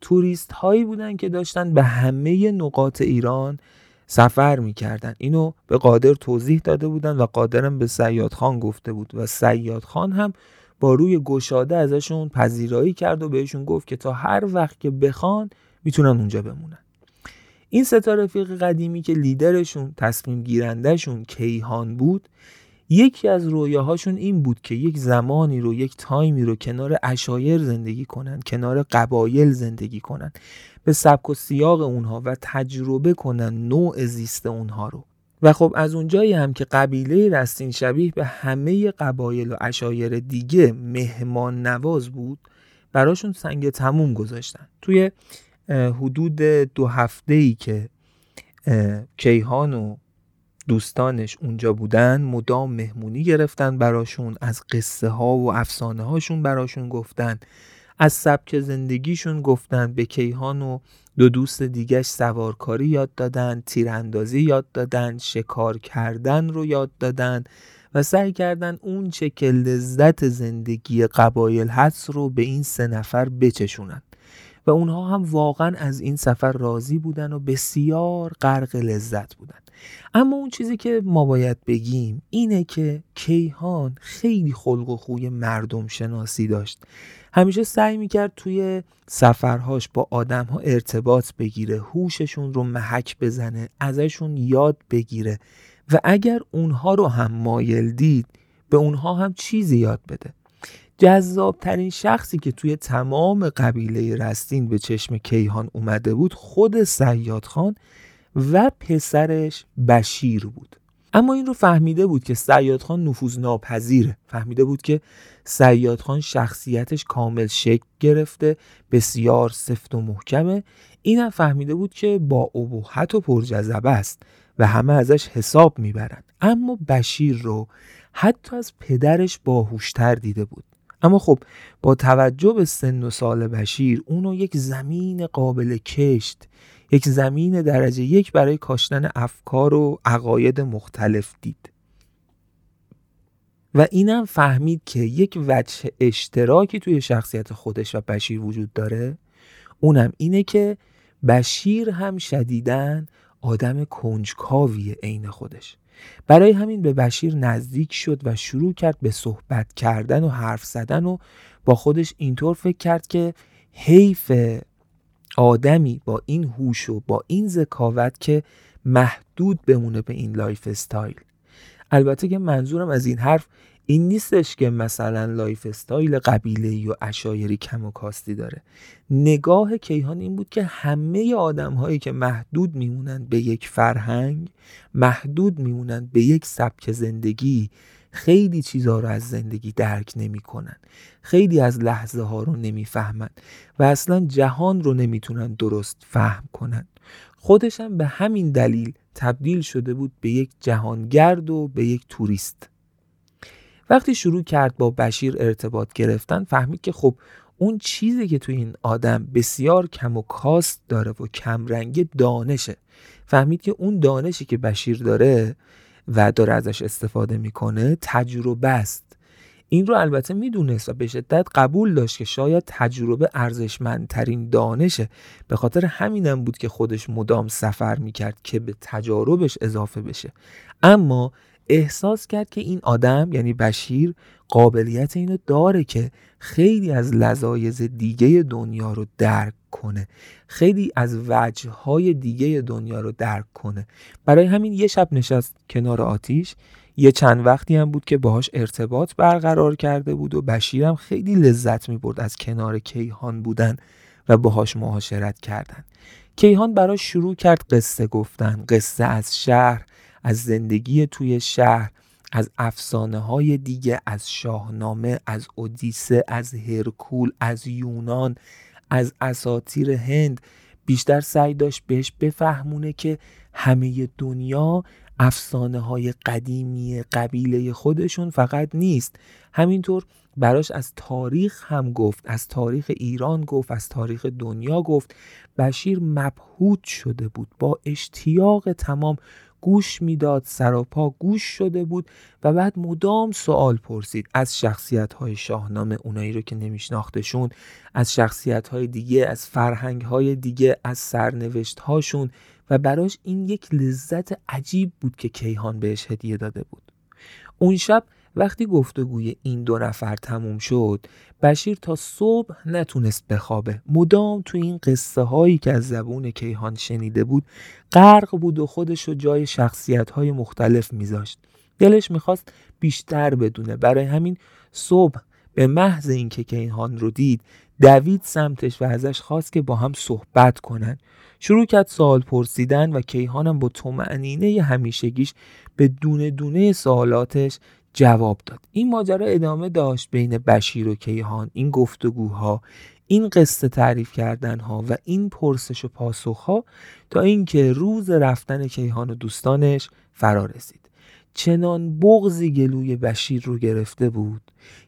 توریست هایی بودن که داشتن به همه نقاط ایران سفر می‌کردن. اینو به قادر توضیح داده بودن و قادرم به سیاد خان گفته بود و سیاد خان هم با روی گشاده ازشون پذیرایی کرد و بهشون گفت که تا هر وقت که بخوان می‌تونن اونجا بمونن. این ستا رفیق قدیمی که لیدرشون تصمیم گیرندهشون کیهان بود یکی از رویاهاشون این بود که یک زمانی رو یک تایمی رو کنار اشایر زندگی کنن کنار قبایل زندگی کنن به سبک و سیاق اونها و تجربه کنن نوع زیست اونها رو. و خب از اونجایی هم که قبیله رستین شبیه به همه قبایل و اشایر دیگه مهمان نواز بود براشون سنگ تموم گذاشتن. توی حدود دو هفته ای که کیهان و دوستانش اونجا بودن مدام مهمونی گرفتن براشون از قصه ها و افسانه هاشون براشون گفتن. از سبک زندگیشون گفتن به کیهان و دو دوست دیگهش سوارکاری یاد دادن تیراندازی یاد دادن شکار کردن رو یاد دادن و سعی کردن اون چه که لذت زندگی قبایل هست رو به این سه نفر بچشونن. و اونها هم واقعا از این سفر راضی بودن و بسیار غرق لذت بودن. اما اون چیزی که ما باید بگیم اینه که کیهان خیلی خلق و خوی مردم شناسی داشت. همیشه سعی می‌کرد توی سفرهاش با آدمها ارتباط بگیره هوششون رو محک بزنه ازشون یاد بگیره و اگر اونها رو هم مایل دید به اونها هم چیزی یاد بده. جذابترین شخصی که توی تمام قبیله رستین به چشم کیهان اومده بود خود سیاد خان و پسرش بشیر بود. اما این رو فهمیده بود که سیاد خان نفوذ ناپذیره. فهمیده بود که سیاد خان شخصیتش کامل شکل گرفته بسیار سفت و محکمه. اینم فهمیده بود که با ابهت و پرجذبه است و همه ازش حساب می‌برند. اما بشیر رو حتی از پدرش باهوشتر دیده بود. اما خب با توجه به سن و سال بشیر اونو یک زمین قابل کشت یک زمین درجه یک برای کاشتن افکار و عقاید مختلف دید. و اینم فهمید که یک وجه اشتراکی توی شخصیت خودش و بشیر وجود داره. اونم اینه که بشیر هم شدیدا آدم کنجکاوی عین خودش. برای همین به بشیر نزدیک شد و شروع کرد به صحبت کردن و حرف زدن و با خودش اینطور فکر کرد که حیف آدمی با این هوش و با این ذکاوت که محدود بمونه به این lifestyle. البته که منظورم از این حرف این نیستش که مثلا lifestyle قبیله و عشایری کم و کاستی داره. نگاه کیهان این بود که همه آدم هایی که محدود میمونن به یک فرهنگ محدود میمونن به یک سبک زندگی خیلی چیزها رو از زندگی درک نمی‌کنن. خیلی از لحظه ها رو نمی‌فهمن و اصلا جهان رو نمی‌تونن درست فهم کنن. خودشم به همین دلیل تبدیل شده بود به یک جهانگرد و به یک توریست. وقتی شروع کرد با بشیر ارتباط گرفتن فهمید که خب اون چیزی که تو این آدم بسیار کم و کاست داره و کمرنگ دانشه. فهمید که اون دانشی که بشیر داره و داره ازش استفاده می‌کنه تجربه است. این رو البته می‌دونست و به شدت قبول داشت که شاید تجربه ارزشمندترین دانشه. به خاطر همینم بود که خودش مدام سفر می‌کرد که به تجاربش اضافه بشه. اما احساس کرد که این آدم یعنی بشیر قابلیت اینو داره که خیلی از لذایز دیگه دنیا رو درک کنه. خیلی از وجه های دیگه دنیا رو درک کنه. برای همین یه شب نشست کنار آتیش. یه چند وقتی هم بود که باهاش ارتباط برقرار کرده بود و بشیرم خیلی لذت می برد از کنار کیهان بودن و باهاش معاشرت کردن. کیهان براش شروع کرد قصه گفتن قصه از شهر از زندگی توی شهر از افسانه های دیگه از شاهنامه از اودیسه از هرکول از یونان. از اساتیر هند بیشتر سعی داشت بهش بفهمونه که همه دنیا افسانه های قدیمی قبیله خودشون فقط نیست. همینطور براش از تاریخ هم گفت از تاریخ ایران گفت از تاریخ دنیا گفت. بشیر مبهوت شده بود با اشتیاق تمام گوش می‌داد سراپا گوش شده بود و بعد مدام سوال پرسید. از شخصیت های شاهنامه اونایی رو که نمیشناختشون از شخصیت های دیگه از فرهنگ های دیگه از سرنوشت هاشون و براش این یک لذت عجیب بود که کیهان بهش هدیه داده بود. اون شب وقتی گفتگوی این دو نفر تموم شد بشیر تا صبح نتونست بخوابه. مدام تو این قصه هایی که از زبون کیهان شنیده بود غرق بود و خودش رو جای شخصیت های مختلف میذاشت. دلش می‌خواست بیشتر بدونه. برای همین صبح به محض اینکه کیهان رو دید دوید سمتش و ازش خواست که با هم صحبت کنن. شروع کرد سوال پرسیدن و کیهانم با تومعنینه همیشگیش به دونه دونه سوالاتش جواب داد. این ماجرا ادامه داشت بین بشیر و کیهان این گفتگوها این قصه تعریف کردنها و این پرسش و پاسخها تا اینکه روز رفتن کیهان و دوستانش فرا رسید. چنان بغزی گلوی بشیر رو گرفته بود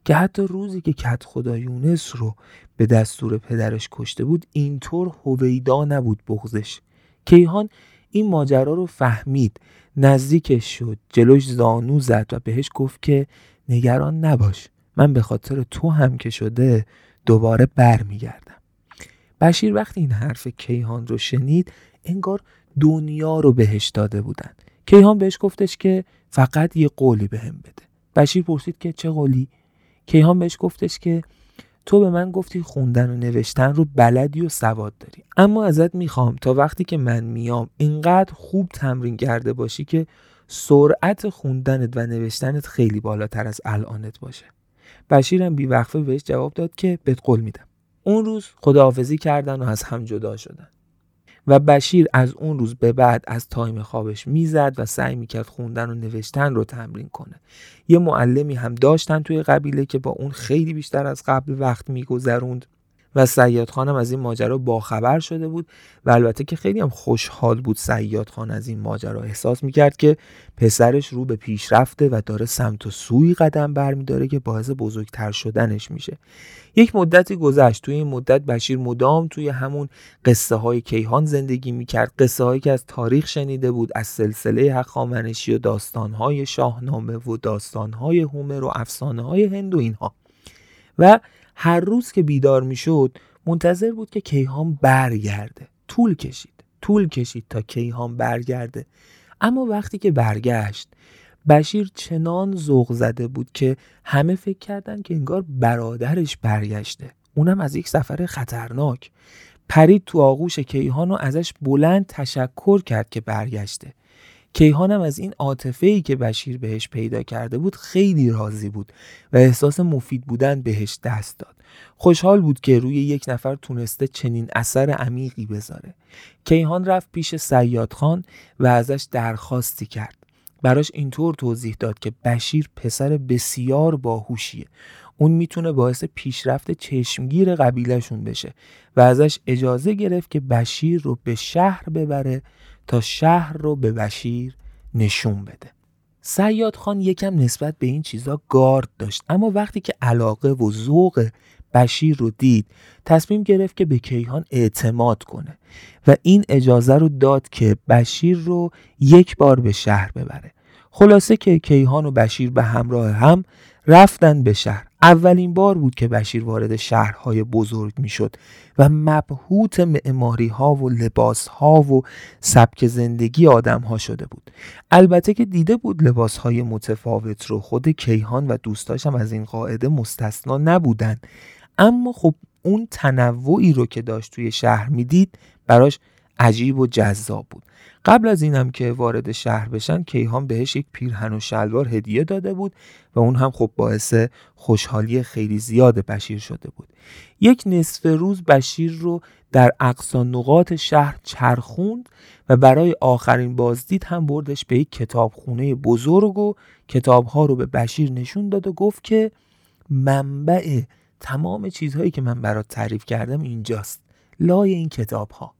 که حتی روزی که کت خدا یونس رو به دستور پدرش کشته بود اینطور هویدا نبود بغزش کیهان این ماجرا رو فهمید نزدیکش شد. جلوش زانو زد و بهش گفت که نگران نباش من به خاطر تو هم که شده دوباره برمیگردم. بشیر وقتی این حرف کیهان رو شنید انگار دنیا رو بهش داده بودن. کیهان بهش گفتش که فقط یه قولی بهم بده. بشیر پرسید که چه قولی؟ کیهان بهش گفتش که تو به من گفتی خوندن و نوشتن رو بلدی و سواد داری. اما ازت می‌خوام تا وقتی که من میام اینقدر خوب تمرین کرده باشی که سرعت خوندنت و نوشتنت خیلی بالاتر از الانت باشه. بشیرم بیوقفه بهش جواب داد که بهت قول میدم. اون روز خداحافظی کردن و از هم جدا شدن. و بشیر از اون روز به بعد از تایم خوابش می‌زد و سعی می‌کرد خوندن و نوشتن رو تمرین کنه. یه معلمی هم داشتن توی قبیله که با اون خیلی بیشتر از قبل وقت میگذروند. و سیاد خانم از این ماجرا باخبر شده بود و البته که خیلی هم خوشحال بود سیاد خان از این ماجرا احساس می‌کرد که پسرش رو به پیش رفته و داره سمت و سوی قدم برمیداره که باعث بزرگتر شدنش میشه. یک مدتی گذشت. توی این مدت بشیر مدام توی همون قصه های کیهان زندگی می‌کرد. قصه هایی که از تاریخ شنیده بود از سلسله هخامنشی و داستان های شاهنامه و داستان های هومر و افسانه های هند اینها. و هر روز که بیدار می‌شد منتظر بود که کیهان برگرده. طول کشید. طول کشید تا کیهان برگرده. اما وقتی که برگشت بشیر چنان ذوق زده بود که همه فکر کردن که انگار برادرش برگشته. اونم از یک سفر خطرناک. پرید تو آغوش کیهان و ازش بلند تشکر کرد که برگشته. کیهانم از این عاطفه ای که بشیر بهش پیدا کرده بود خیلی راضی بود و احساس مفید بودن بهش دست داد. خوشحال بود که روی یک نفر تونسته چنین اثر عمیقی بذاره. کیهان رفت پیش سیاد خان و ازش درخواستی کرد. براش اینطور توضیح داد که بشیر پسر بسیار باهوشیه. اون می‌تونه باعث پیشرفت چشمگیر قبیلهشون بشه و ازش اجازه گرفت که بشیر رو به شهر ببره تا شهر رو به بشیر نشون بده. سیاد خان یکم نسبت به این چیزا گارد داشت اما وقتی که علاقه و ذوق بشیر رو دید تصمیم گرفت که به کیهان اعتماد کنه و این اجازه رو داد که بشیر رو یک بار به شهر ببره. خلاصه که کیهان و بشیر به همراه هم رفتن به شهر. اولین بار بود که بشیر وارد شهرهای بزرگ می‌شد و مبهوت معماری ها و لباس ها و سبک زندگی آدم ها شده بود. البته که دیده بود لباس های متفاوت رو خود کیهان و دوستاشم از این قاعده مستثنا نبودن. اما خب اون تنوعی رو که داشت توی شهر می‌دید براش عجیب و جذاب بود. قبل از اینم که وارد شهر بشن کیهان بهش یک پیرهن و شلوار هدیه داده بود و اون هم خب باعث خوشحالی خیلی زیاد بشیر شده بود. یک نصف روز بشیر رو در اقصا نقاط شهر چرخوند و برای آخرین بازدید هم بردش به یک کتابخونه بزرگ و کتابها رو به بشیر نشون داد و گفت که منبع تمام چیزهایی که من برات تعریف کردم اینجاست لای این کتاب ها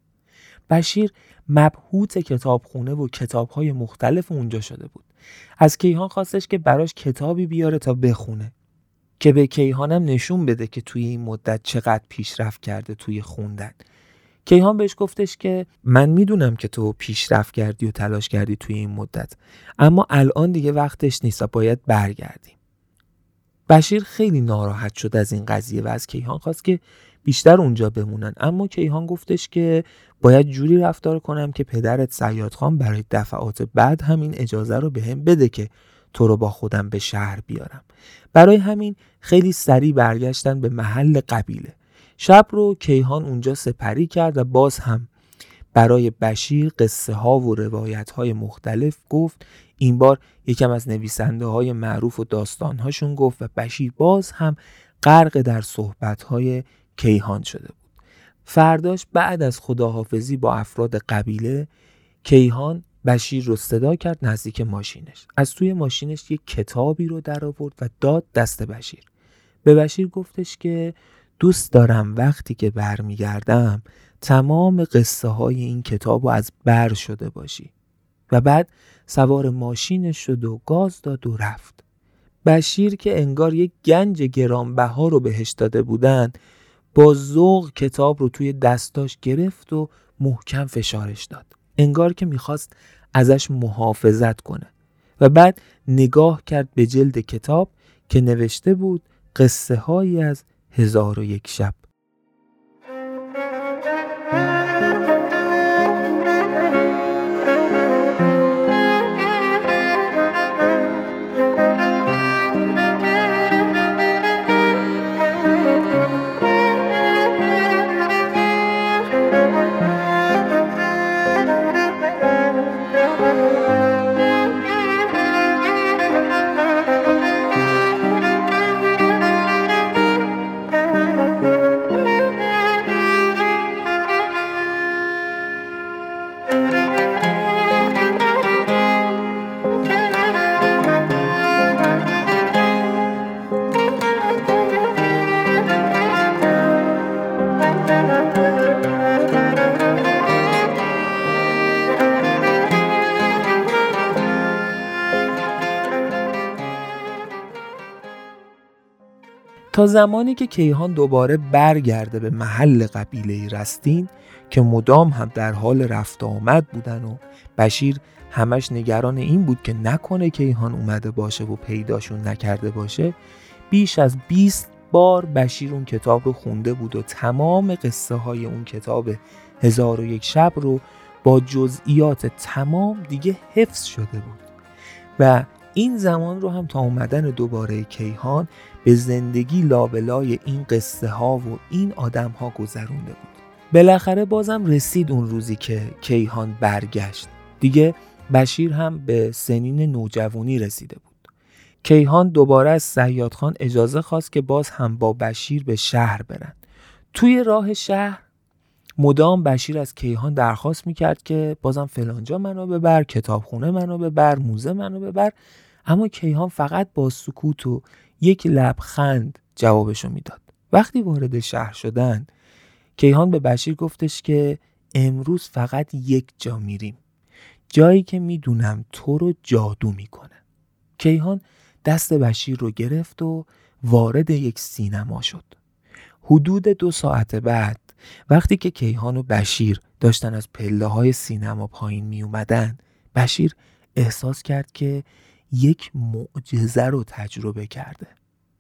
بشیر مبهوت کتابخونه و کتابهای مختلف اونجا شده بود. از کیهان خواستش که براش کتابی بیاره تا بخونه. که به کیهانم نشون بده که توی این مدت چقدر پیشرفت کرده توی خوندن. کیهان بهش گفتش که من می‌دونم که تو پیشرفت کردی و تلاش کردی توی این مدت. اما الان دیگه وقتش نیست و باید برگردیم. بشیر خیلی ناراحت شد از این قضیه و از کیهان خواست که بیشتر اونجا بمونن. اما کیهان گفتش که باید جوری رفتار کنم که پدرت سیاد خان برای دفعات بعد همین اجازه رو به هم بده که تو رو با خودم به شهر بیارم. برای همین خیلی سریع برگشتن به محل قبیله. شب رو کیهان اونجا سپری کرد و باز هم برای بشیر قصه ها و روایت های مختلف گفت. این بار یکم از نویسنده های معروف و داستان هاشون گفت و بشیر باز هم غرق در صحبت های کیهان شده بود. فرداش بعد از خداحافظی با افراد قبیله کیهان بشیر رو صدا کرد نزدیک ماشینش. از توی ماشینش یک کتابی رو در آورد و داد دست بشیر. به بشیر گفتش که دوست دارم وقتی که برمیگردم تمام قصه های این کتاب رو از بر شده باشی. و بعد سوار ماشینش شد و گاز داد و رفت. بشیر که انگار یک گنج گرانبها رو بهش داده بودن با ذوق کتاب رو توی دستاش گرفت و محکم فشارش داد. انگار که می‌خواست ازش محافظت کنه. و بعد نگاه کرد به جلد کتاب که نوشته بود قصه هایی از هزار و یک شب. زمانی که کیهان دوباره برگرده به محل قبیله رستین که مدام هم در حال رفت آمد بودن و بشیر همش نگران این بود که نکنه کیهان اومده باشه و پیداشون نکرده باشه بیش از 20 بار بشیر اون کتاب رو خونده بود و تمام قصه های اون کتاب هزار و یک شب رو با جزئیات تمام دیگه حفظ شده بود. و این زمان رو هم تا اومدن دوباره کیهان به زندگی لابلای این قصه ها و این آدم ها گذرونده بود. بالاخره بازم رسید اون روزی که کیهان برگشت. دیگه بشیر هم به سنین نوجوانی رسیده بود. کیهان دوباره از سیاد خان اجازه خواست که باز هم با بشیر به شهر برن. توی راه شهر مدام بشیر از کیهان درخواست می‌کرد که بازم فلانجا منو ببر کتابخونه منو ببر موزه منو ببر. اما کیهان فقط با سکوت و یک لبخند جوابشو می‌داد. وقتی وارد شهر شدن کیهان به بشیر گفتش که امروز فقط یک جا میریم. جایی که می‌دونم تو رو جادو می‌کنه. کیهان دست بشیر رو گرفت و وارد یک سینما شد. حدود دو ساعت بعد وقتی که کیهان و بشیر داشتن از پله های سینما پایین می اومدن بشیر احساس کرد که یک معجزه رو تجربه کرده.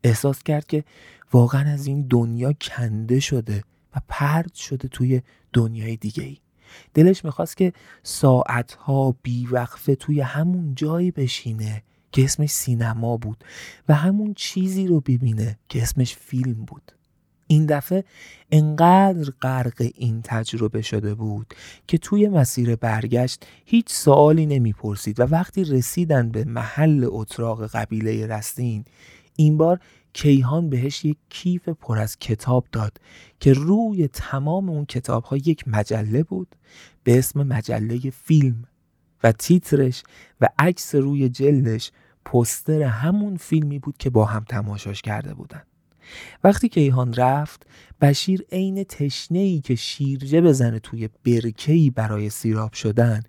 احساس کرد که واقعا از این دنیا کنده شده و پرد شده توی دنیای دیگه ای دلش می‌خواست که ساعتها بیوقفه توی همون جایی بشینه که اسمش سینما بود و همون چیزی رو ببینه که اسمش فیلم بود. این دفعه انقدر غرق این تجربه شده بود که توی مسیر برگشت هیچ سوالی نمی‌پرسید و وقتی رسیدن به محل اتراق قبیله رستین این بار کیهان بهش یک کیف پر از کتاب داد که روی تمام اون کتاب ها یک مجله بود به اسم مجله فیلم و تیترش و عکس روی جلدش پستر همون فیلمی بود که با هم تماشاش کرده بودن. وقتی کیهان رفت بشیر عین تشنه که شیرجه بزنه توی برکهی برای سیراب شدن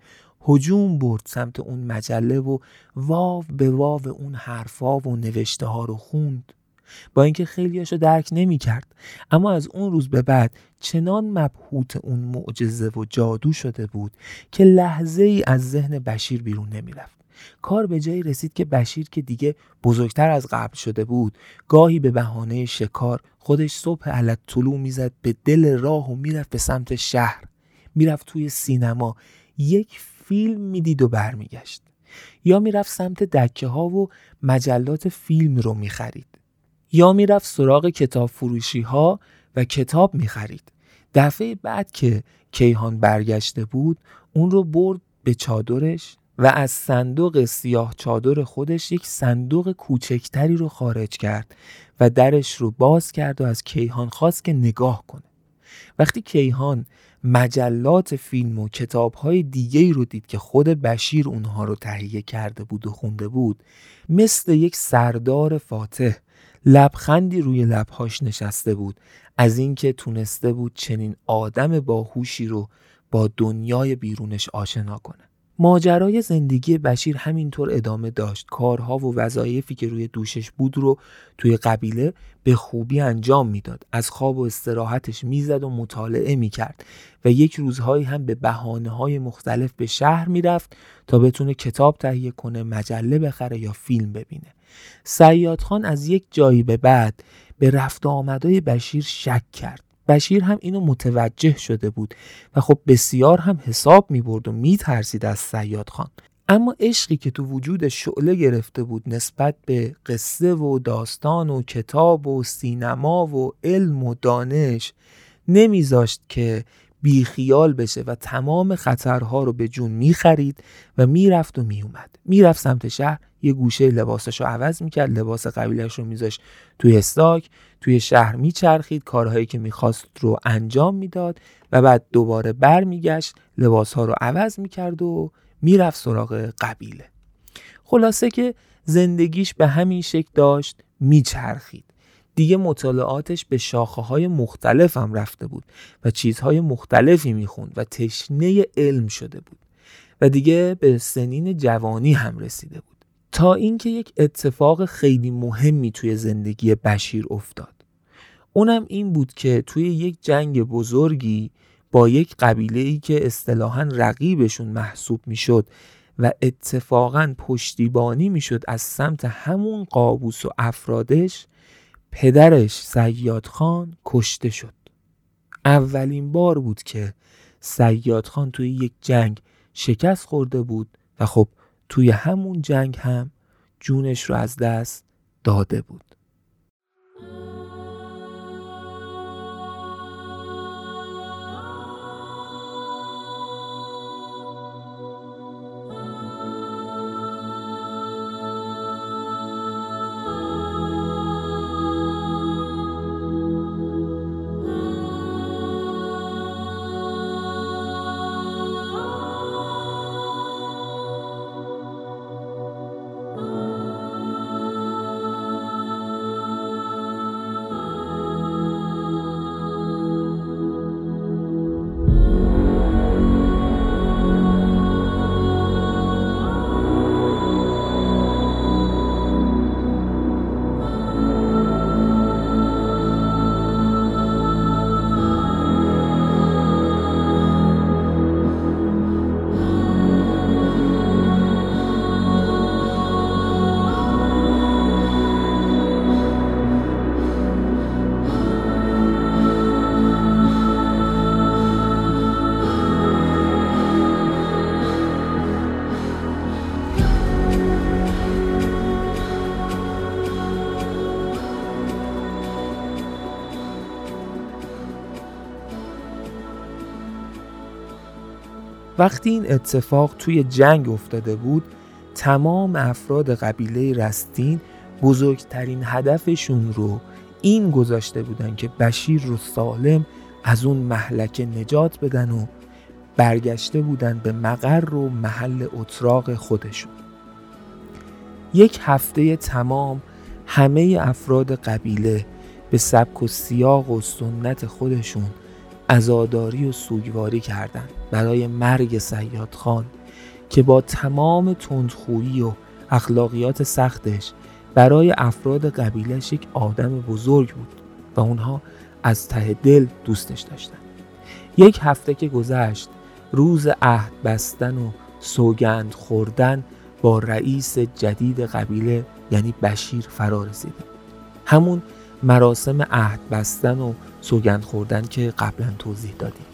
هجوم برد سمت اون مجله و واو به واو اون حرفا و نوشته ها رو خوند با اینکه خیلیاشو درک نمی کرد اما از اون روز به بعد چنان مبهوت اون معجزه و جادو شده بود که لحظه ای از ذهن بشیر بیرون نمی رفت. کار به جایی رسید که بشیر که دیگه بزرگتر از قبل شده بود گاهی به بهانه شکار خودش صبح علت طلوع می‌زد به دل راه و می‌رفت به سمت شهر. می‌رفت توی سینما. یک فیلم می‌دید و برمیگشت. یا می‌رفت سمت دکه ها و مجلات فیلم رو می‌خرید. یا می‌رفت سراغ کتاب فروشی ها و کتاب می‌خرید. دفعه بعد که کیهان برگشته بود اون رو برد به چادرش و از صندوق سیاه چادر خودش یک صندوق کوچکتری رو خارج کرد و درش رو باز کرد و از کیهان خواست که نگاه کنه. وقتی کیهان مجلات فیلم و کتاب های دیگه رو دید که خود بشیر اونها رو تهیه کرده بود و خونده بود مثل یک سردار فاتح لبخندی روی لبهاش نشسته بود. از اینکه تونسته بود چنین آدم باهوشی رو با دنیای بیرونش آشنا کنه. ماجرای زندگی بشیر همینطور ادامه داشت. کارها و وظایفی که روی دوشش بود رو توی قبیله به خوبی انجام می‌داد. از خواب و استراحتش می‌زد و مطالعه می‌کرد و یک روزهایی هم به بحانه های مختلف به شهر می‌رفت تا بتونه کتاب تهیه کنه مجله بخره یا فیلم ببینه. سیاد خان از یک جایی به بعد به رفت آمدای بشیر شک کرد. بشیر هم اینو متوجه شده بود و خب بسیار هم حساب می برد و می ترسید از سیاد خان. اما عشقی که تو وجود شعله گرفته بود نسبت به قصه و داستان و کتاب و سینما و علم و دانش نمیذاشت که بیخیال بشه و تمام خطرها رو به جون می‌خرید و می‌رفت و میومد می‌رفت سمت شهر یه گوشه لباسش رو عوض می‌کرد لباس قبیلش رو میذاشت توی استاک. توی شهر میچرخید کارهایی که می‌خواست رو انجام می‌داد و بعد دوباره برمیگشت لباسها رو عوض می‌کرد و می‌رفت سراغ قبیله. خلاصه که زندگیش به همین شکل داشت میچرخید. دیگه مطالعاتش به شاخه های مختلف هم رفته بود و چیزهای مختلفی می‌خوند و تشنه علم شده بود و دیگه به سنین جوانی هم رسیده بود. تا اینکه یک اتفاق خیلی مهمی توی زندگی بشیر افتاد. اونم این بود که توی یک جنگ بزرگی با یک قبیله ای که اصطلاحا رقیبشون محسوب می‌شد و اتفاقا پشتیبانی می‌شد از سمت همون قابوس و افرادش پدرش سیاد خان کشته شد. اولین بار بود که سیاد خان توی یک جنگ شکست خورده بود و خب توی همون جنگ هم جونش رو از دست داده بود. وقتی این اتفاق توی جنگ افتاده بود تمام افراد قبیله رستین بزرگترین هدفشون رو این گذاشته بودن که بشیر رو سالم از اون محلکه نجات بدن و برگشته بودن به مقر و محل اتراق خودشون. یک هفته تمام همه افراد قبیله به سبک و سیاق و سنت خودشون ازاداری و سوگواری کردند برای مرگ سیاد خان که با تمام تندخویی و اخلاقیات سختش برای افراد قبیلش یک آدم بزرگ بود و اونها از ته دل دوستش داشتن. یک هفته که گذشت روز عهد بستن و سوگند خوردن با رئیس جدید قبیله یعنی بشیر فرا رسیده. همون مراسم عهد بستن و سوگند خوردن که قبلا توضیح دادیم.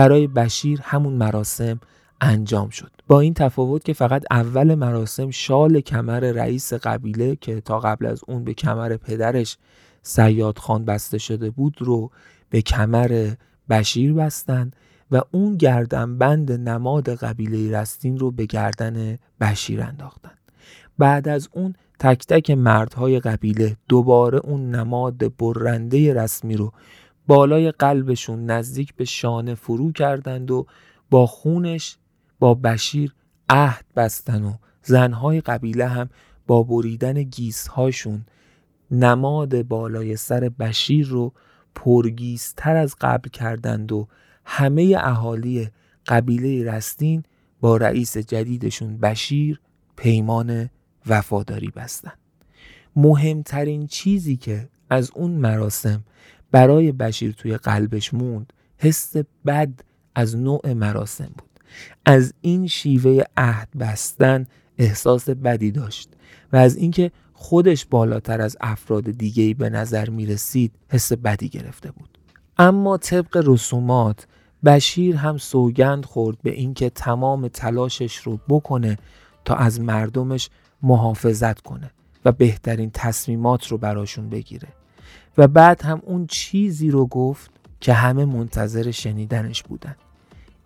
برای بشیر همون مراسم انجام شد. با این تفاوت که فقط اول مراسم شال کمر رئیس قبیله که تا قبل از اون به کمر پدرش سیاد خان بسته شده بود رو به کمر بشیر بستن و اون بند نماد قبیله رستین رو به گردن بشیر انداختن. بعد از اون تک تک مردهای قبیله دوباره اون نماد برنده رسمی رو بالای قلبشون نزدیک به شانه فرو کردند و با خونش با بشیر عهد بستن و زنهای قبیله هم با بریدن گیسهاشون نماد بالای سر بشیر رو پرگیزتر از قبل کردند و همه اهالی قبیله رستین با رئیس جدیدشون بشیر پیمان وفاداری بستن. مهمترین چیزی که از اون مراسم برای بشیر توی قلبش موند حس بد از نوع مراسم بود. از این شیوه عهد بستن احساس بدی داشت و از اینکه خودش بالاتر از افراد دیگهی به نظر می رسید حس بدی گرفته بود. اما طبق رسومات بشیر هم سوگند خورد به اینکه تمام تلاشش رو بکنه تا از مردمش محافظت کنه و بهترین تصمیمات رو براشون بگیره. و بعد هم اون چیزی رو گفت که همه منتظر شنیدنش بودن.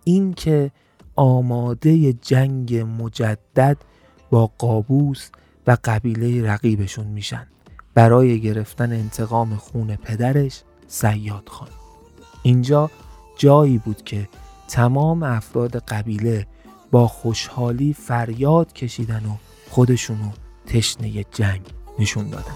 این که آماده جنگ مجدد با قابوس و قبیله رقیبشون میشن. برای گرفتن انتقام خون پدرش سیاد خان. اینجا جایی بود که تمام افراد قبیله با خوشحالی فریاد کشیدن و خودشونو تشنه جنگ نشون دادن.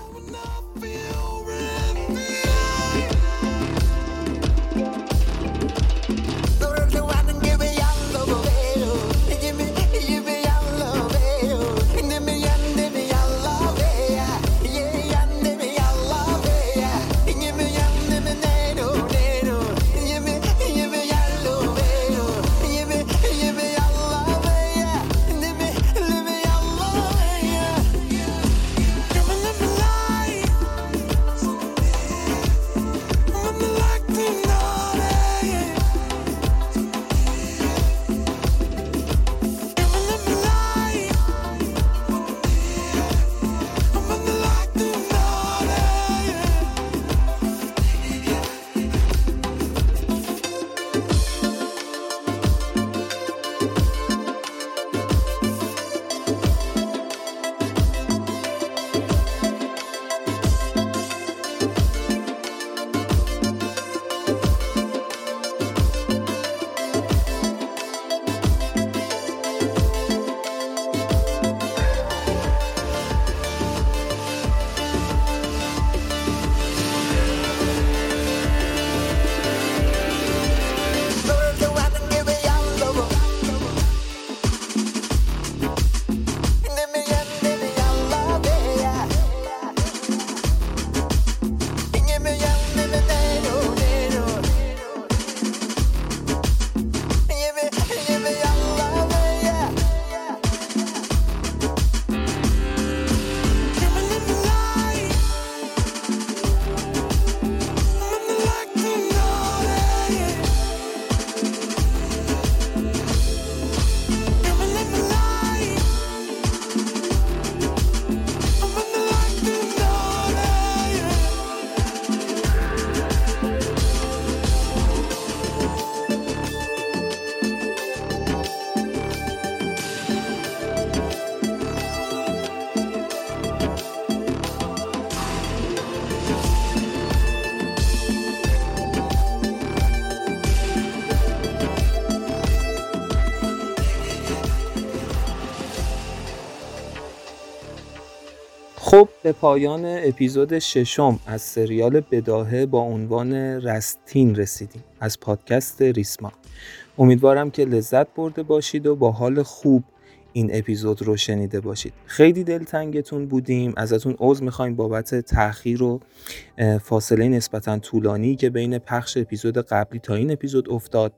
به پایان اپیزود ششم از سریال بداهه با عنوان رستین رسیدیم. از پادکست ریسما امیدوارم که لذت برده باشید و با حال خوب این اپیزود رو شنیده باشید. خیلی دلتنگتون بودیم. ازتون عذر می‌خوایم بابت تاخیر و فاصله نسبتا طولانی که بین پخش اپیزود قبلی تا این اپیزود افتاد.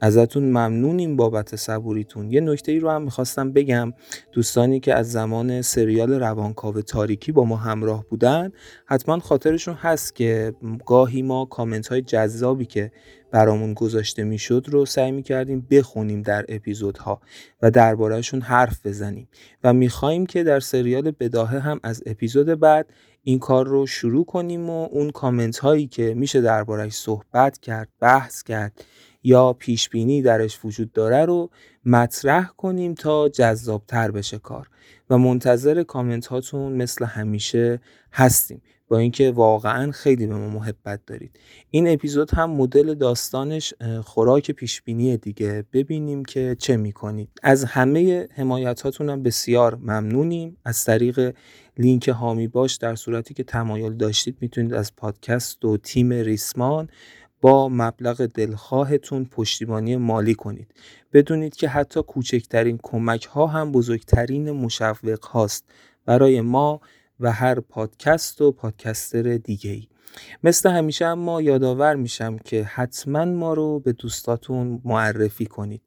ازتون ممنونیم بابت صبوریتون. یه نکته ای رو هم می‌خواستم بگم. دوستانی که از زمان سریال روانکاو تاریکی با ما همراه بودن حتما خاطرشون هست که گاهی ما کامنت های جذابی که برامون گذاشته می‌شد رو سعی می‌کردیم بخونیم در اپیزودها و دربارهشون حرف بزنیم. و می‌خواهیم که در سریال بداهه هم از اپیزود بعد این کار رو شروع کنیم و اون کامنت هایی که میشه دربارهش صحبت کرد بحث کرد یا پیش بینی درش وجود داره رو مطرح کنیم تا جذابتر بشه کار. و منتظر کامنت هاتون مثل همیشه هستیم. با اینکه واقعا خیلی به ما محبت دارید. این اپیزود هم مدل داستانش خوراک پیشبینی دیگه. ببینیم که چه می‌کنید. از همه حمایت هاتون بسیار ممنونیم. از طریق لینک هامی باش در صورتی که تمایل داشتید می‌تونید از پادکست و تیم ریسمان با مبلغ دلخواهتون پشتیبانی مالی کنید. بدونید که حتی کوچکترین کمک ها هم بزرگترین مشوق هاست برای ما و هر پادکست و پادکستر دیگه ای مثل همیشه اما یادآور میشم که حتما ما رو به دوستاتون معرفی کنید.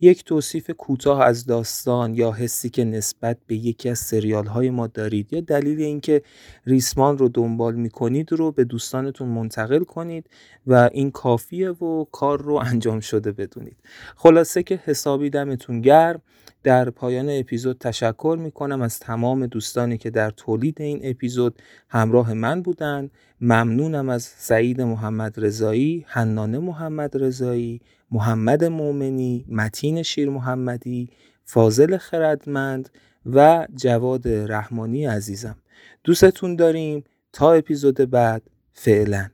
یک توصیف کوتاه از داستان یا حسی که نسبت به یکی از سریال های ما دارید یا دلیل اینکه ریسمان رو دنبال می‌کنید رو به دوستانتون منتقل کنید و این کافیه و کار رو انجام شده بدونید خلاصه که حسابی دمتون گرم در پایان اپیزود تشکر می کنم از تمام دوستانی که در تولید این اپیزود همراه من بودند. ممنونم از سعید محمد رضایی، حنانه محمد رضایی، محمد مؤمنی، متین شیر محمدی، فاضل خردمند و جواد رحمانی عزیزم. دوستتون داریم تا اپیزود بعد فعلا